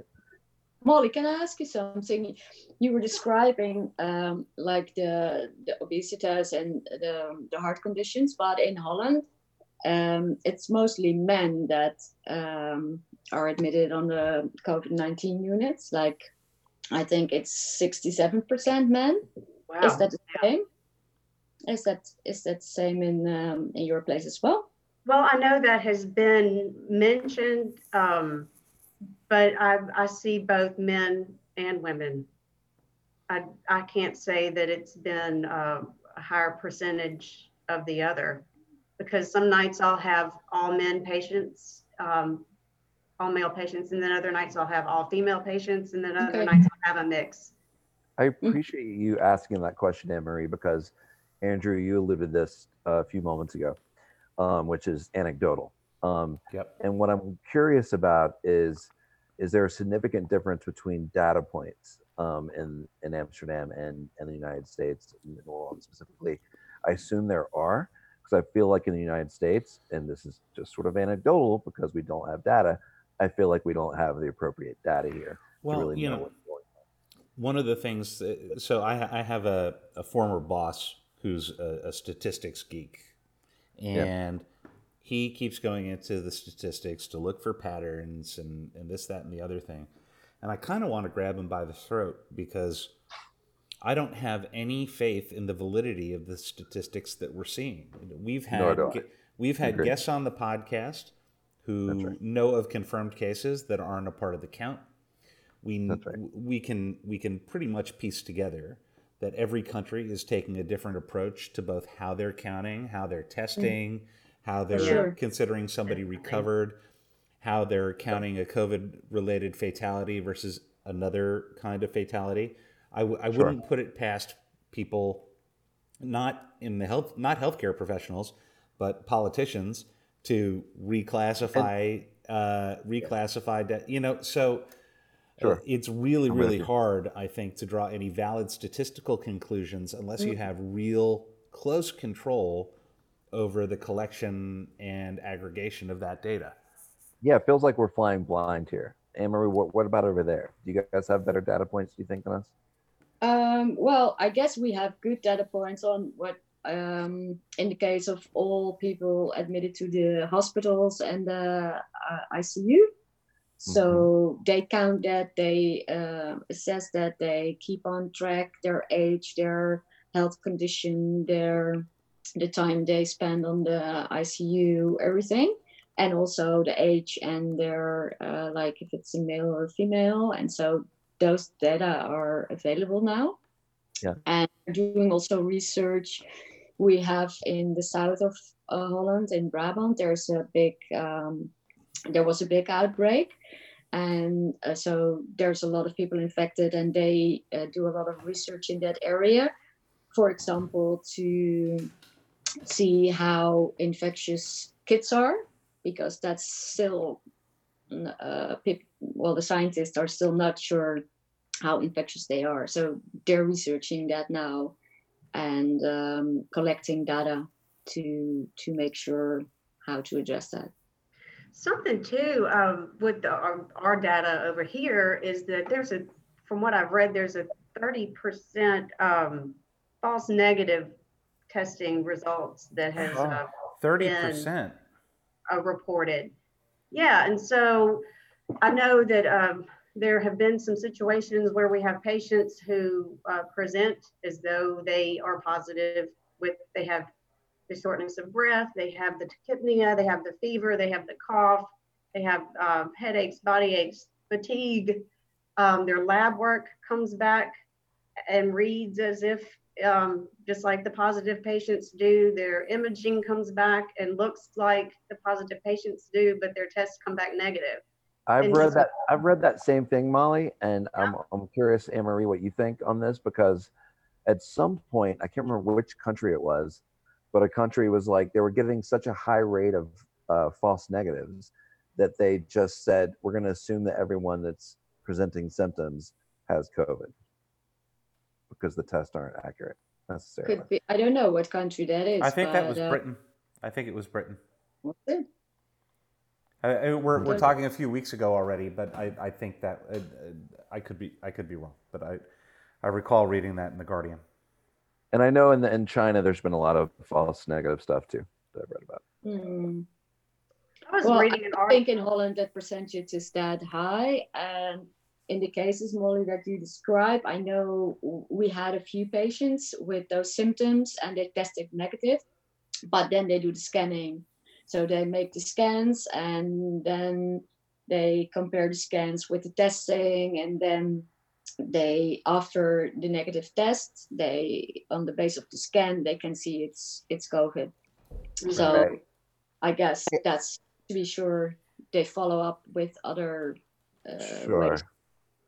Molly, can I ask you something? You were describing um, like the, the obesitas and the, the heart conditions, but in Holland, um, it's mostly men that um, are admitted on the COVID 19 units. Like, I think it's 67% men. Wow. Is that the same? Is that is that same in um, in your place as well? Well, I know that has been mentioned, um, but I, I see both men and women. I, I can't say that it's been uh, a higher percentage of the other because some nights I'll have all men patients, um, all male patients, and then other nights I'll have all female patients, and then other Okay. nights I'll have a mix. I appreciate you asking that question, Annemarie, because Andrew, you alluded to this a few moments ago, um, which is anecdotal. Um, Yep. and what I'm curious about is, is there a significant difference between data points um, in in Amsterdam and and the United States, in New Orleans specifically? I assume there are, because I feel like in the United States, and this is just sort of anecdotal because we don't have data. I feel like we don't have the appropriate data here Well, to really you know know, what's going on. one of the things uh, so I, I have a, a former boss who's a, a statistics geek. And he keeps going into the statistics to look for patterns and, and this that and the other thing. And i kind of want to grab him by the throat because i don't have any faith in the validity of the statistics that we're seeing. We've had we've had guests on the podcast who right. know of confirmed cases that aren't a part of the count we right. we can we can pretty much piece together that every country is taking a different approach to both how they're counting, how they're testing, mm-hmm. how they're Sure. considering somebody recovered, how they're counting a COVID related fatality versus another kind of fatality. I, w- I Sure. wouldn't put it past people not in the health not healthcare professionals but politicians to reclassify uh, reclassify de- you know so Sure. uh, it's really I'm really hard i think to draw any valid statistical conclusions unless you have real close control over the collection and aggregation of that data Yeah, it feels like we're flying blind here. Annemarie, what, what about over there? Do you guys have better data points, do you think, than us? Um, well, I guess we have good data points on what, um, in the case of all people admitted to the hospitals and the uh, ICU. So they count that, they uh, assess that, they keep on track their age, their health condition, their the time they spend on the ICU, everything, and also the age and their uh, like if it's a male or female, and so those data are available now. Yeah. And doing also research. We have in the south of uh, Holland, in Brabant, there's a big, um, there was a big outbreak. And uh, so there's a lot of people infected, and they uh, do a lot of research in that area. For example, to see how infectious kids are, because that's still uh, peop- well, the scientists are still not sure how infectious they are. So they're researching that now and um, collecting data to to make sure how to address that. Something too um, with the, our, our data over here is that there's a, from what I've read, there's a 30% um, false negative testing results that has Oh. uh, 30% uh, reported. Yeah, and so I know that um, there have been some situations where we have patients who uh, present as though they are positive with, they have the shortness of breath, they have the tachypnea, they have the fever, they have the cough, they have um, headaches, body aches, fatigue. Um, their lab work comes back and reads as if um, just like the positive patients do, their imaging comes back and looks like the positive patients do, but their tests come back negative. I've And read that. I've read that same thing, Molly, and I'm I'm curious, Annemarie, what you think on this because at some point I can't remember which country it was, but a country was like they were getting such a high rate of uh, false negatives that they just said we're going to assume that everyone that's presenting symptoms has COVID because the tests aren't accurate necessarily. Could be. I don't know what country that is. i think that was uh, britain i think it was britain what's it? I, I, we're, we're talking a few weeks ago already, but I, I think that uh, uh, I could be I could be wrong, but I I recall reading that in the Guardian. And I know in the, in China there's been a lot of false negative stuff too that I've read about. Hmm. I was Well, reading an I think in Holland that percentage is that high. And in the cases, Molly, that you describe, I know we had a few patients with those symptoms and they tested negative, but then they do the scanning. So they make the scans and then they compare the scans with the testing and then they after the negative test they on the base of the scan they can see it's it's covid so Right. i guess that's to be sure they follow up with other uh, Sure. ways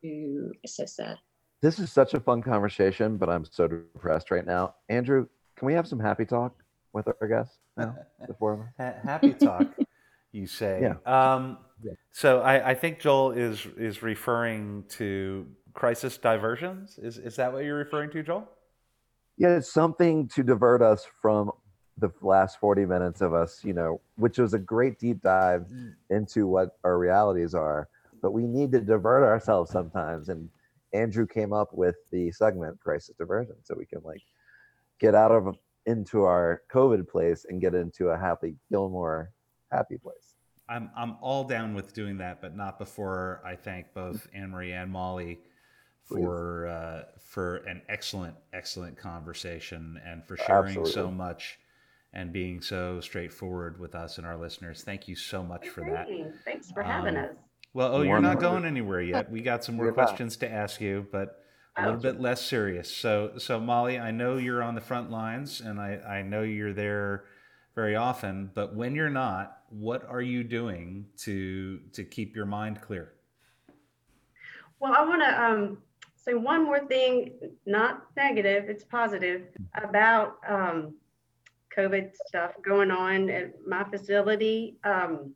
to assess that This is such a fun conversation, but I'm so depressed right now. Andrew, can we have some happy talk with our guests now? The four of us? Ha- happy talk, you say. Yeah. Um, Yeah. So I, I think Joel is is referring to crisis diversions. Is is that what you're referring to, Joel? Yeah, it's something to divert us from the last 40 minutes of us, you know, which was a great deep dive into what our realities are. But we need to divert ourselves sometimes. And Andrew came up with the segment crisis diversion so we can like get out of into our COVID place and get into a happy Gilmore happy place. I'm I'm all down with doing that, but not before I thank both Annemarie and Molly for uh, for an excellent excellent conversation and for sharing so much and being so straightforward with us and our listeners. Thank you so much for that. Thanks for having Um, us. Well, oh, you're not going anywhere yet. We got some more questions to ask you, but a little bit less serious. So, so Molly, I know you're on the front lines, and I, I know you're there very often. But when you're not, what are you doing to to keep your mind clear? Well, I want to um, say one more thing, not negative, it's positive, about um, COVID stuff going on at my facility. Um,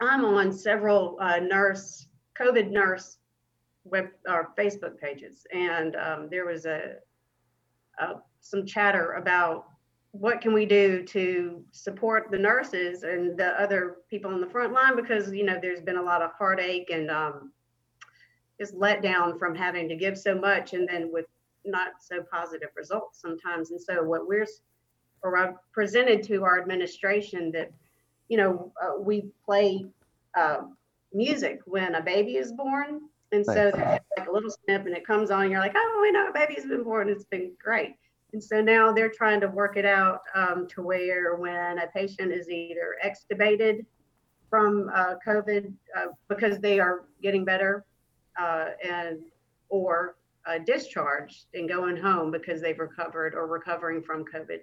I'm on several uh, nurse, COVID nurse web or Facebook pages, and um, there was a, a some chatter about what can we do to support the nurses and the other people on the front line because you know there's been a lot of heartache and um, just let down from having to give so much and then with not so positive results sometimes. And so what we're or I presented to our administration that you know uh, we play uh, music when a baby is born, and so Nice. there's like a little snip and it comes on. You're like, oh, we know a baby's been born. It's been great. And so now they're trying to work it out um, to where when a patient is either extubated from uh, COVID uh, because they are getting better uh, and or uh, discharged and going home because they've recovered or recovering from COVID,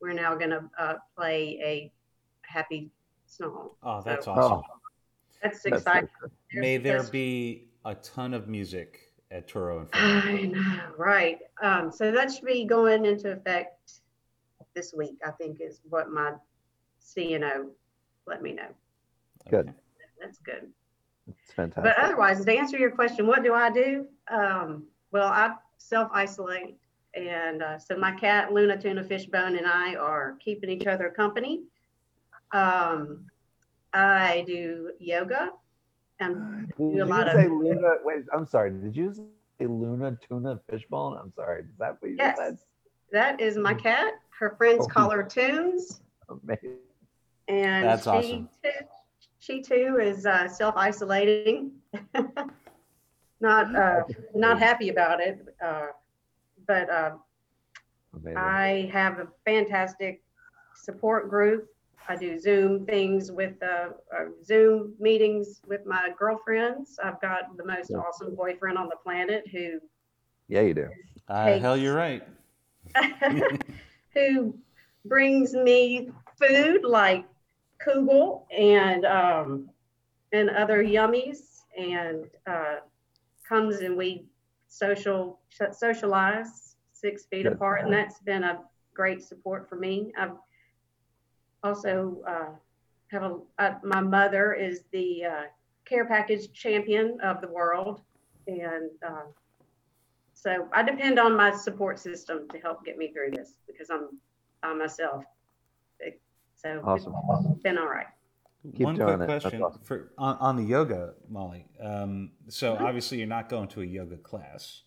we're now going to uh, play a happy song. Oh, that's So- awesome. That's That's exciting. good. May there be a ton of music at Touro and I know, right. Um, so that should be going into effect this week, I think is what my CNO let me know. Good. That's good. It's fantastic. But otherwise, to answer your question, what do I do? Um, well, I self isolate. And uh, so my cat, Luna Tuna Fishbone, and I are keeping each other company. Um, I do yoga and Did do a you lot say of- Luna? Wait, I'm sorry. Did you say Luna tuna fishbone? I'm sorry. Is that what you yes, said? that is my cat. Her friends Oh. call her Tunes. Amazing. And That's she awesome. too, she too is uh, self-isolating. not uh, not happy about it, uh, but uh, I have a fantastic support group. I do Zoom things with uh, uh, Zoom meetings with my girlfriends. I've got the most Yeah. awesome boyfriend on the planet who yeah, you do. Uh, hell, you're right. who brings me food like kugel and um, and other yummies and uh, comes and we social socialize six feet Good. apart and that's been a great support for me. I've also uh, have a uh, my mother is the uh, care package champion of the world and uh, so I depend on my support system to help get me through this because I'm by myself. So Awesome. it's been all right. Keep One quick it. Question awesome. for on, on the yoga, Molly. Um, so Mhm. obviously you're not going to a yoga class.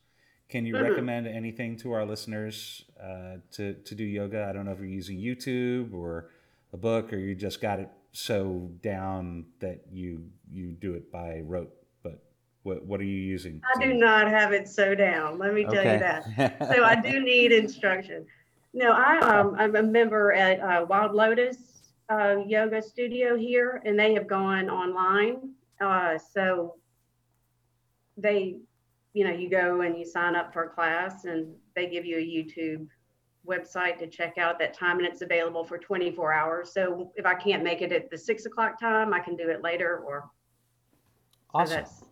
Can you Mhm. recommend anything to our listeners uh, to to do yoga? I don't know if you're using YouTube or a book, or you just got it so down that you you do it by rote. But what what are you using? I do not have it so down. Let me tell you that. So I do need instruction. No, I um I'm a member at uh, Wild Lotus uh, Yoga Studio here, and they have gone online. Uh, so they, you know, you go and you sign up for a class, and they give you a YouTube website to check out that time, and it's available for 24 hours. So if I can't make it at the six o'clock time, I can do it later, or so awesome. that's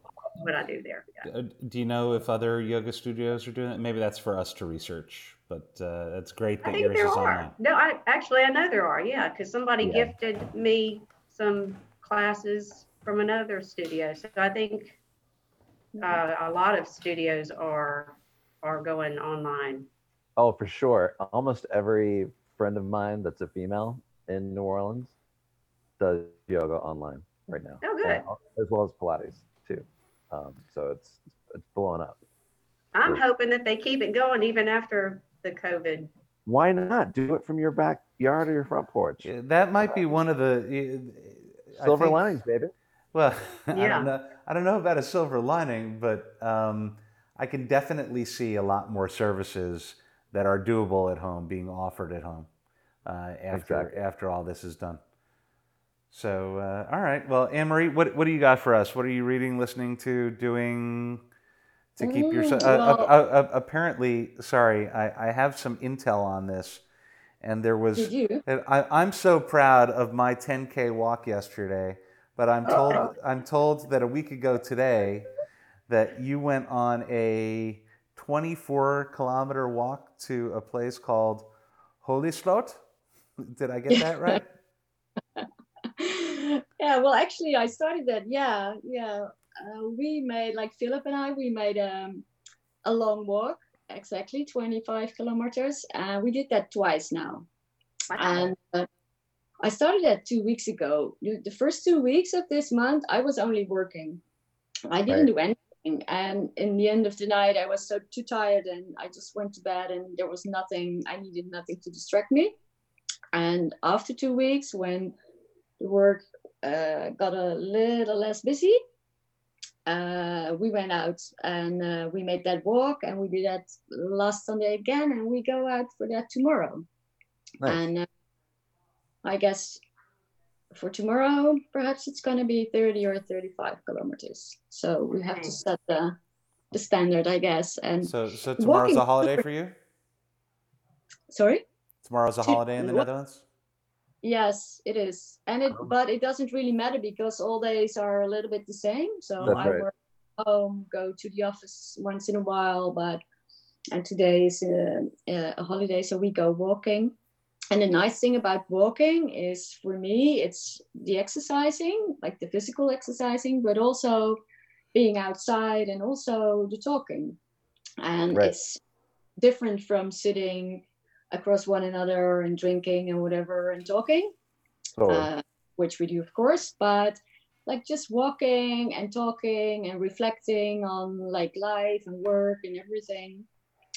what I do there. Yeah. Uh, Do you know if other yoga studios are doing it? Maybe that's for us to research, but uh, it's great I that think yours there is are. online. No, I actually I know there are. Yeah, because somebody Yeah. gifted me some classes from another studio. So I think uh, a lot of studios are are going online. Oh, for sure. Almost every friend of mine that's a female in New Orleans does yoga online right now. Oh, good. And as well as Pilates too. Um, so it's it's blowing up. I'm Sure. hoping that they keep it going even after the COVID. Why not do it from your backyard or your front porch? Yeah, That might be one of the uh, Silver think- linings, baby. Well, I Yeah. don't know. I don't know about a silver lining, but um, I can definitely see a lot more services that are doable at home being offered at home uh, after Exactly. after all this is done. So, uh, all right. Well, Annemarie, what what do you got for us? What are you reading, listening to, doing to keep yourself? Mm, Uh, uh, well- uh, uh, apparently, sorry, I, I have some intel on this, and there was. Did you? I, I'm so proud of my 10k walk yesterday, but I'm told I'm told that a week ago today that you went on a 24 kilometer walk to a place called Holy Slot. Did I get that right? yeah, well, actually, I started that. Yeah, yeah. Uh, we made like Philip and I. We made um, a long walk, exactly 25 kilometers. and we did that twice now. And uh, I started that two weeks ago. The the first two weeks of this month, I was only working. I didn't do anything. And in the end of the night, I was so too tired and I just went to bed and there was nothing, I needed nothing to distract me. And after two weeks, when the work uh, got a little less busy, uh, we went out and uh, we made that walk and we did that last Sunday again and we go out for that tomorrow. Nice. And uh, I guess for tomorrow, perhaps it's going to be 30 or 35 kilometers. So we have to hmm. set the, the standard, I guess. And So, so tomorrow's a holiday for you. sorry? Tomorrow's a holiday in the what- Netherlands. Yes, it is, and it but it doesn't really matter because all days are a little bit the same. So That's I right. work home, go to the office once in a while, but and today is a, a holiday, so we go walking. And the nice thing about walking is, for me, it's the exercising, like the physical exercising, but also being outside and also the talking. And Right. it's different from sitting across one another and drinking and whatever and talking, Totally. uh, which we do, of course, but like just walking and talking and reflecting on like life and work and everything.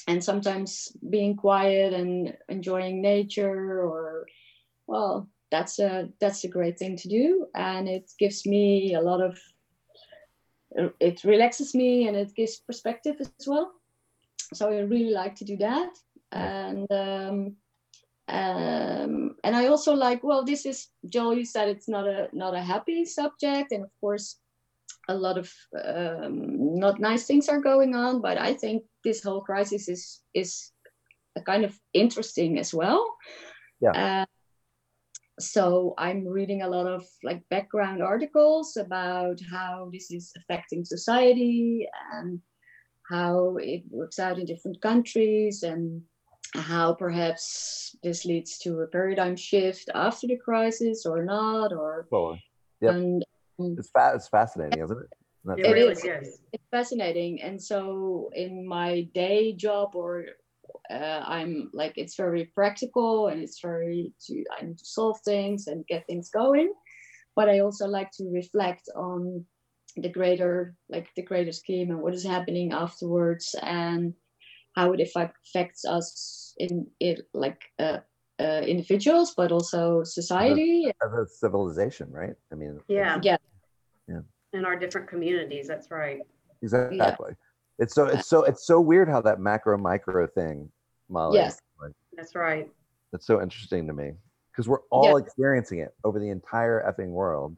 And sometimes being quiet and enjoying nature or, well, that's a that's a great thing to do, and it gives me a lot of. It relaxes me and it gives perspective as well. So I really like to do that, and um, um, and I also like. Well, this is Joel. You said it's not a not a happy subject, and of course, a lot of um, not nice things are going on. But I think this whole crisis is is a kind of interesting as well. Yeah. Uh, so I'm reading a lot of like background articles about how this is affecting society and how it works out in different countries and how perhaps this leads to a paradigm shift after the crisis or not or totally. Yep. and It's fa- It's fascinating, isn't it? That's It It really is. is. it's fascinating and so in my day job or uh, i'm like it's very practical and it's very to i need to solve things and get things going but i also like to reflect on the greater like the greater scheme and what is happening afterwards and how it affects us in it like uh, uh, individuals but also society As a civilization, right? I mean, Yeah. yeah In our different communities. That's right. exactly. It's so it's so it's so weird how that macro micro thing, Molly. Yes. Like, That's right. That's so interesting to me because we're all experiencing it over the entire effing world.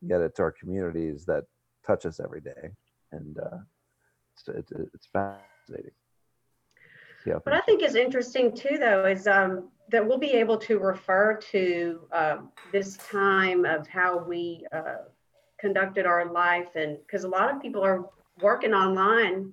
Yet it's our communities that touch us every day, and uh, it's, it's it's fascinating. Yeah. What I think is interesting too, though, is um, that we'll be able to refer to um, this time of how we uh, conducted our life, and because a lot of people are working online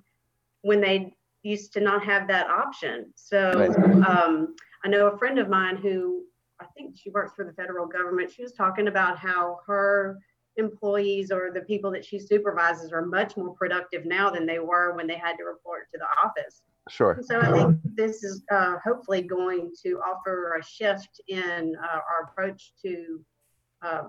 when they used to not have that option. So Right. um, I know a friend of mine who I think she works for the federal government. She was talking about how her employees or the people that she supervises are much more productive now than they were when they had to report to the office. Sure. And so I think this is uh, hopefully going to offer a shift in uh, our approach to uh,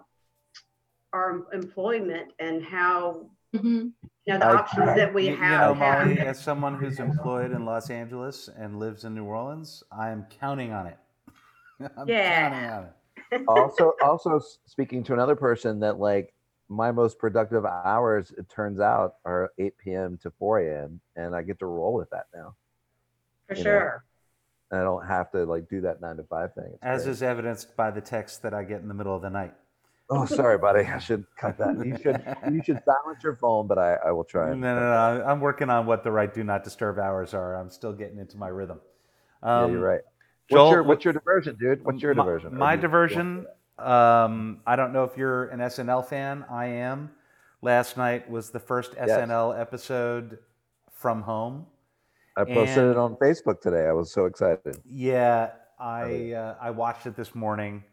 our employment and how Mhm. you know the I- options that we You- have. You know, Molly, have. as someone who's employed in Los Angeles and lives in New Orleans, I am counting on it. I'm Yeah. counting on it. also, also speaking to another person that like my most productive hours, it turns out, are 8 p.m. to 4 a.m. and I get to roll with that now. for you sure. And I don't have to like do that nine to five thing. It's As great. is evidenced by the text that I get in the middle of the night. Oh, sorry, buddy. I should cut that. You should you should silence your phone, but I, I will try. No, and no, no. I'm working on what the right do not disturb hours are. I'm still getting into my rhythm. yeah, Um, you're right. Joel, what's your what's your diversion, dude? What's your my, diversion? My you- diversion. Um, I don't know if you're an SNL fan. I am. Last night was the first SNL episode from home. I posted and- it on Facebook today. I was so excited. Yeah, I uh, I watched it this morning.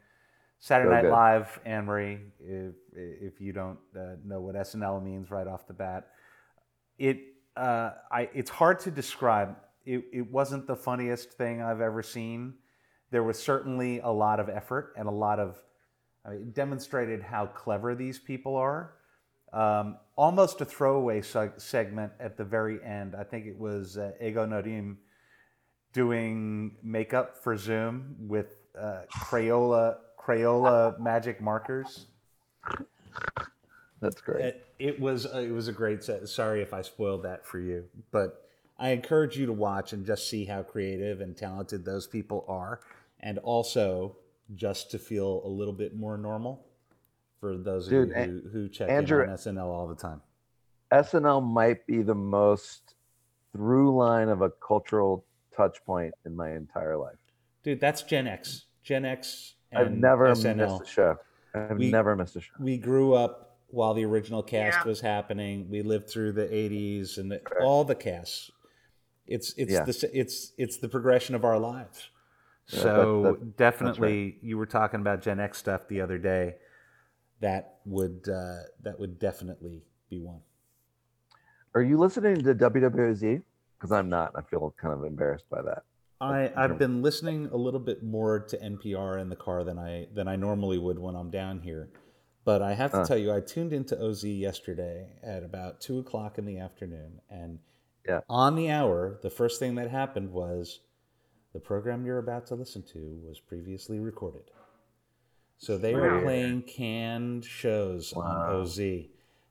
Saturday Night. Live, Annemarie. If if you don't uh, know what SNL means right off the bat, it uh, I it's hard to describe. It it wasn't the funniest thing I've ever seen. There was certainly a lot of effort and a lot of I mean, it demonstrated how clever these people are. Um, almost a throwaway seg- segment at the very end. I think it was uh, Ego Nwodim doing makeup for Zoom with uh, Crayola Crayola magic markers. That's great. It, it was uh, it was a great set. Sorry if I spoiled that for you, but I encourage you to watch and just see how creative and talented those people are, and also just to feel a little bit more normal for those Dude, of you who, who check Andrew- in on SNL all the time. SNL might be the most through line of a cultural touch point in my entire life. Dude, that's Gen X. Gen X. And I've never SNL. missed a show. I've We- never missed a show. we grew up while the original cast Yeah. was happening. We lived through the '80s and the, all the casts. It's it's Yeah. the it's it's the progression of our lives. Yeah, So that- that- definitely, you were talking about Gen X stuff the other day. That would uh, that would definitely be one. Are you listening to WWOZ? Because I'm not. I feel kind of embarrassed by that. I, I've been listening a little bit more to NPR in the car than I than I normally would when I'm down here. But I have to Uh. tell you, I tuned into OZ yesterday at about two o'clock in the afternoon, and Yeah. on the hour, the first thing that happened was the program you're about to listen to was previously recorded. So they were playing canned shows on OZ.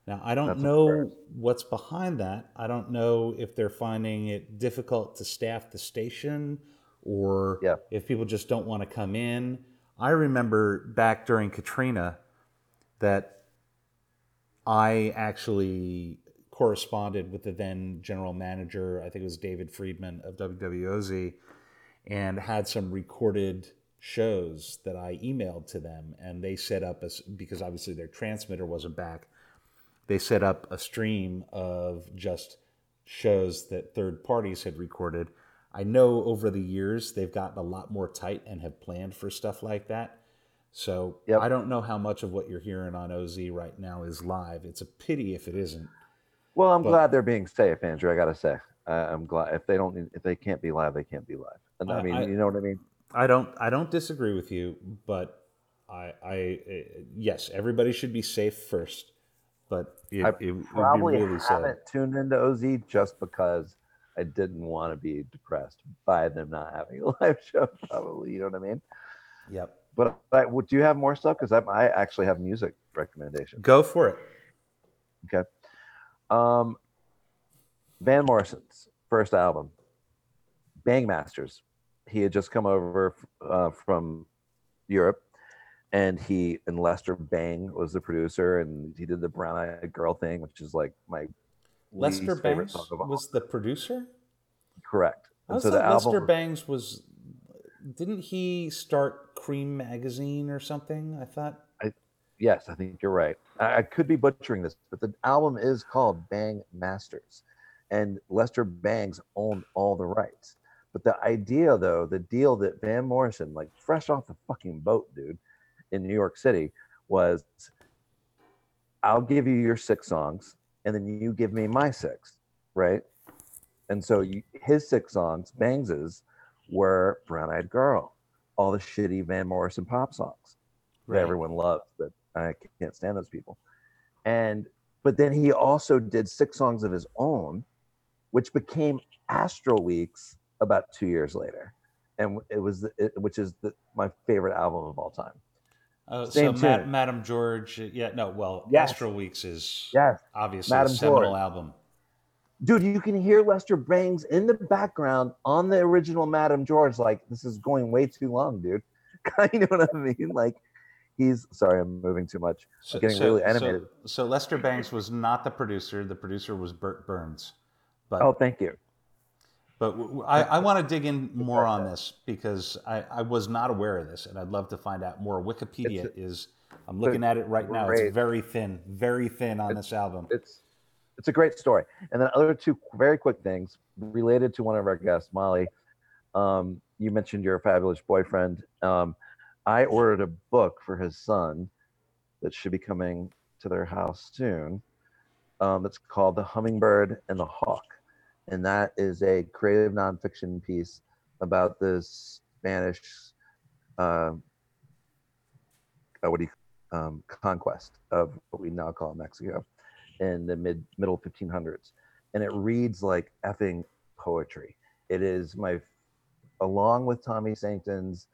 Now I don't That's know what's behind that. I don't know if they're finding it difficult to staff the station or Yeah. if people just don't want to come in. I remember back during Katrina that I actually corresponded with the then general manager, I think it was David Freedman of WWOZ, and had some recorded shows that I emailed to them. And they set up, a, because obviously their transmitter wasn't back, they set up a stream of just shows that third parties had recorded. I know over the years they've gotten a lot more tight and have planned for stuff like that. So Yep. I don't know how much of what you're hearing on OZ right now is live. It's a pity if it isn't. Well, I'm But- glad they're being safe, Andrew. I gotta say, uh, I'm glad if they don't, if they can't be live, they can't be live. And I I- mean, I- you know what I mean? I don't I don't disagree with you, but I I uh, yes, everybody should be safe first. But it, I it would Probably be really haven't tuned into OZ just because I didn't want to be depressed by them not having a live show. Probably, you know what I mean? Yep. But I, would you have more stuff? Because I, I actually have music recommendations. Go for it. Okay. Um, Van Morrison's first album, Bang Masters. He had just come over uh, from Europe, and he and Lester Bang was the producer, and he did the Brown Eyed Girl thing, which is like my Lester Bangs song of all. was the producer. correct. I And so the Lester album, Bangs was. Didn't he start Creem magazine or something? I thought. Yes, I think you're right. I, I could be butchering this, but the album is called Bang Masters, and Lester Bangs owned all the rights. But the idea, though, the deal that Van Morrison, like fresh off the fucking boat, dude, in New York City, was I'll give you your six songs, and then you give me my six, right? And so you, his six songs, Bangs's, were Brown Eyed Girl, all the shitty Van Morrison pop songs Right. that everyone loves, but I can't stand those people. And but then he also did six songs of his own, which became Astral Weeks about two years later, and it was it, which is the, my favorite album of all time. Oh, so Same Ma- tune. Madame George, uh, yeah, no, well, Yes. Astral Weeks is Yes, obviously Madame a seminal George. album. dude, you can hear Lester Bangs in the background on the original Madame George. Like this is going way too long, dude. you know what I mean? Like he's sorry, I'm moving too much. So, getting so- really animated. So, Lester Bangs was not the producer. The producer was Bert Berns. But Oh, thank you. But I, I want to dig in more on this because I, I was not aware of this, and I'd love to find out more. Wikipedia is. I'm looking at it right now. It's very thin, very thin on It's- this album. it's it's a great story. And then other two very quick things related to one of our guests, Molly. Um, you mentioned your fabulous boyfriend. Um, I ordered a book for his son that should be coming to their house soon. Um, that's called The Hummingbird and the Hawk, and that is a creative nonfiction piece about this Spanish, uh, uh, what do you, um, conquest of what we now call Mexico in the mid middle 1500s and it reads like effing poetry. It is my along with tommy sancton's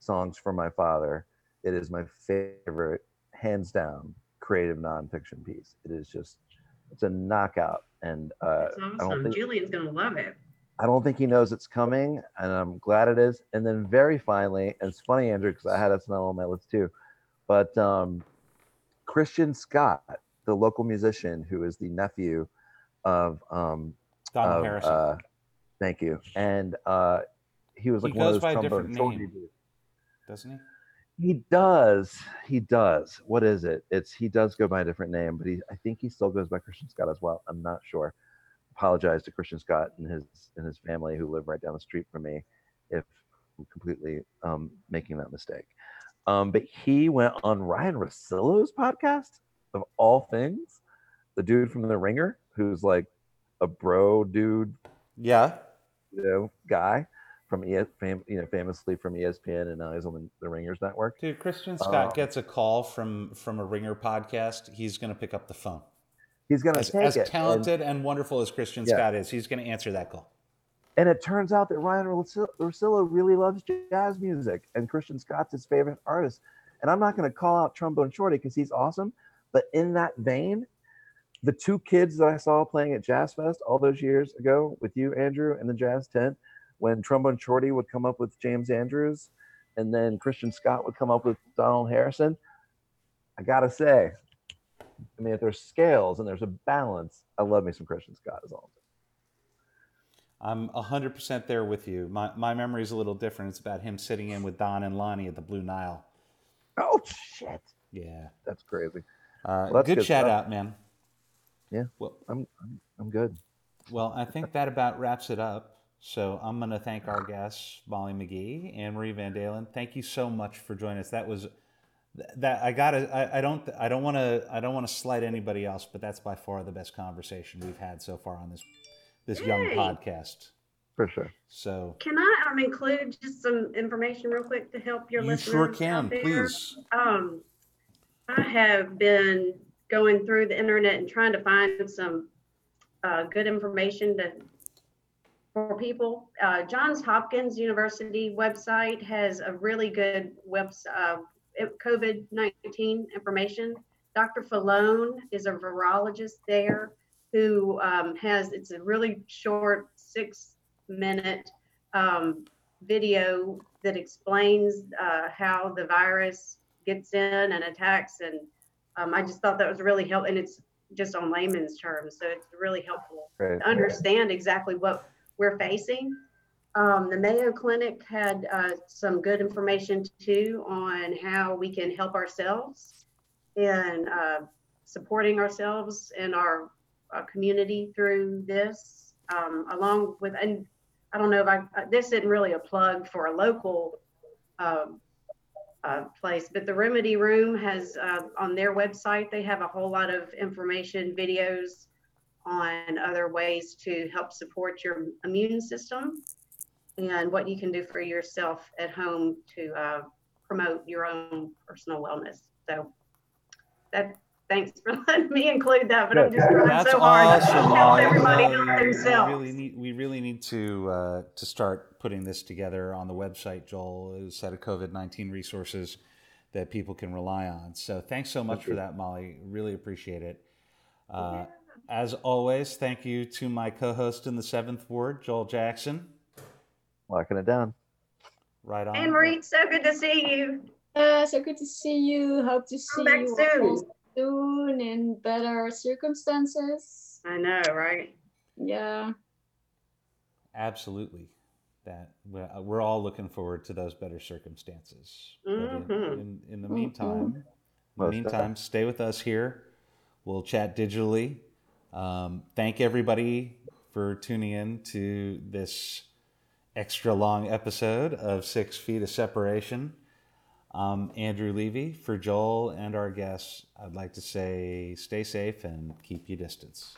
songs for my father it is my favorite hands down creative nonfiction piece. It is just it's a knockout and uh, That's I, don't awesome. think, Julian's gonna love it. I don't think he knows it's coming and i'm glad it is and then very finally and it's funny andrew because i had SNL on my list too but um, christian scott the local musician who is the nephew of um Donald of, Harrison. uh, thank you and uh he was He like one of goes those by a trombone different shorty name. doesn't he? He does he does. What is it? It's he does go by a different name but he i think he still goes by christian scott as well. I'm not sure. Apologize to christian scott and his and his family who live right down the street from me if i'm completely um making that mistake. Um but he went on ryan russillo's podcast of all things. The dude from the ringer who's like a bro dude Yeah. you know guy from ES, fam, you know famously from espn and now he's on the, the ringers network Dude, Christian Scott Oh. gets a call from from a Ringer podcast. He's going to pick up the phone. he's gonna As, take as it and- talented and, wonderful as Christian Yeah. Scott is, he's going to answer that call. And it turns out that Ryan Russillo really loves jazz music, and Christian Scott's his favorite artist. And I'm not going to call out Trombone Shorty because he's awesome, but in that vein, the two kids that I saw playing at Jazz Fest all those years ago with you, Andrew, in the jazz tent, when Trombone Shorty would come up with James Andrews, and then Christian Scott would come up with Donald Harrison. I gotta say, I mean, if there's scales and there's a balance, I love me some Christian Scott as all. I'm 100% there with you. My, my memory is a little different. It's about him sitting in with Don and Lonnie at the Blue Nile. Oh shit, Yeah. that's crazy. Uh, Well, that's good good shout stuff. out, man. Yeah. Well, I'm I'm, I'm good. well, I think that about wraps it up. So I'm going to thank our guests, Molly McGee and Marie Van Dalen. Thank you so much for joining us. That was that I got to I, I don't I don't want to I don't want to slight anybody else, but that's by far the best conversation we've had so far on this this young Yay. podcast. For sure. So Can I um, include just some information real quick to help your you listeners? You sure out can, there? please. Um, I have been going through the internet and trying to find some uh, good information to for people. Uh, Johns Hopkins University website has a really good website, uh, COVID 19 information. Dr. Falone is a virologist there who um, has, it's a really short six minute um, video that explains uh, how the virus gets in and attacks. And um, I just thought that was really helpful. And it's just on layman's terms. So it's really helpful Great. to understand exactly what we're facing. Um, the Mayo Clinic had uh, some good information too on how we can help ourselves in uh, supporting ourselves and our uh, community through this, um, along with, and I don't know if I, uh, this isn't really a plug for a local um, uh, place, but the Remedy Room has, uh, on their website, they have a whole lot of information, videos on other ways to help support your immune system and what you can do for yourself at home to uh, promote your own personal wellness. So that, thanks for letting me include that, but I'm just trying That's so hard to awesome, help Molly. everybody help we themselves. really need we really need to uh, to start putting this together on the website. Joel a set of COVID nineteen resources that people can rely on. So thanks so much for that, Molly. Really appreciate it. Uh, As always, thank you to my co-host in the seventh ward, Joel Jackson. Locking it down. Right on. Anne Marie, so good to see you. Uh, so good to see you. Hope to see back you soon. soon in better circumstances. I know, right? Yeah. Absolutely. That we're we're all looking forward to those better circumstances. But in, in, in the meantime, in the meantime, stay with us here. We'll chat digitally. Um, thank everybody for tuning in to this extra long episode of Six Feet of Separation. I'm Andrew Levy. For Joel and our guests, I'd like to say stay safe and keep your distance.